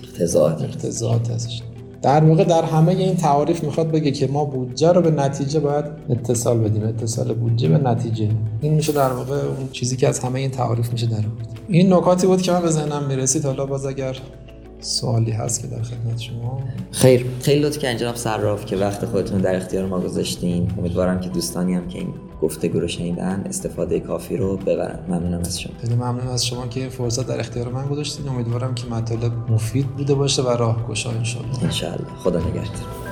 Speaker 1: اقتضاعات
Speaker 2: اقتضاعات هستش. در واقع در همه این تعاریف می‌خواد بگه که ما بودجه رو به نتیجه باید اتصال بدیم. اتصال بودجه به نتیجه. این میشه در واقع اون چیزی که از همه این تعاریف میشه در این نکاتی بود که من به ذهنم می‌رسید. حالا باز اگر سوالی هست که در خدمت شما.
Speaker 1: خیر. خیلی لطف کردین جناب صراف که وقت خودتون در اختیار ما گذاشتین. امیدوارم که دوستانی هم که این گفتگو رو شنیدن استفاده کافی رو ببرن. ممنونم از شما.
Speaker 2: خیلی ممنون از شما که این فرصت در اختیار من گذاشتین امیدوارم که مطالب مفید بوده باشه و راهگشا ان
Speaker 1: شاء الله خدا نگهدار.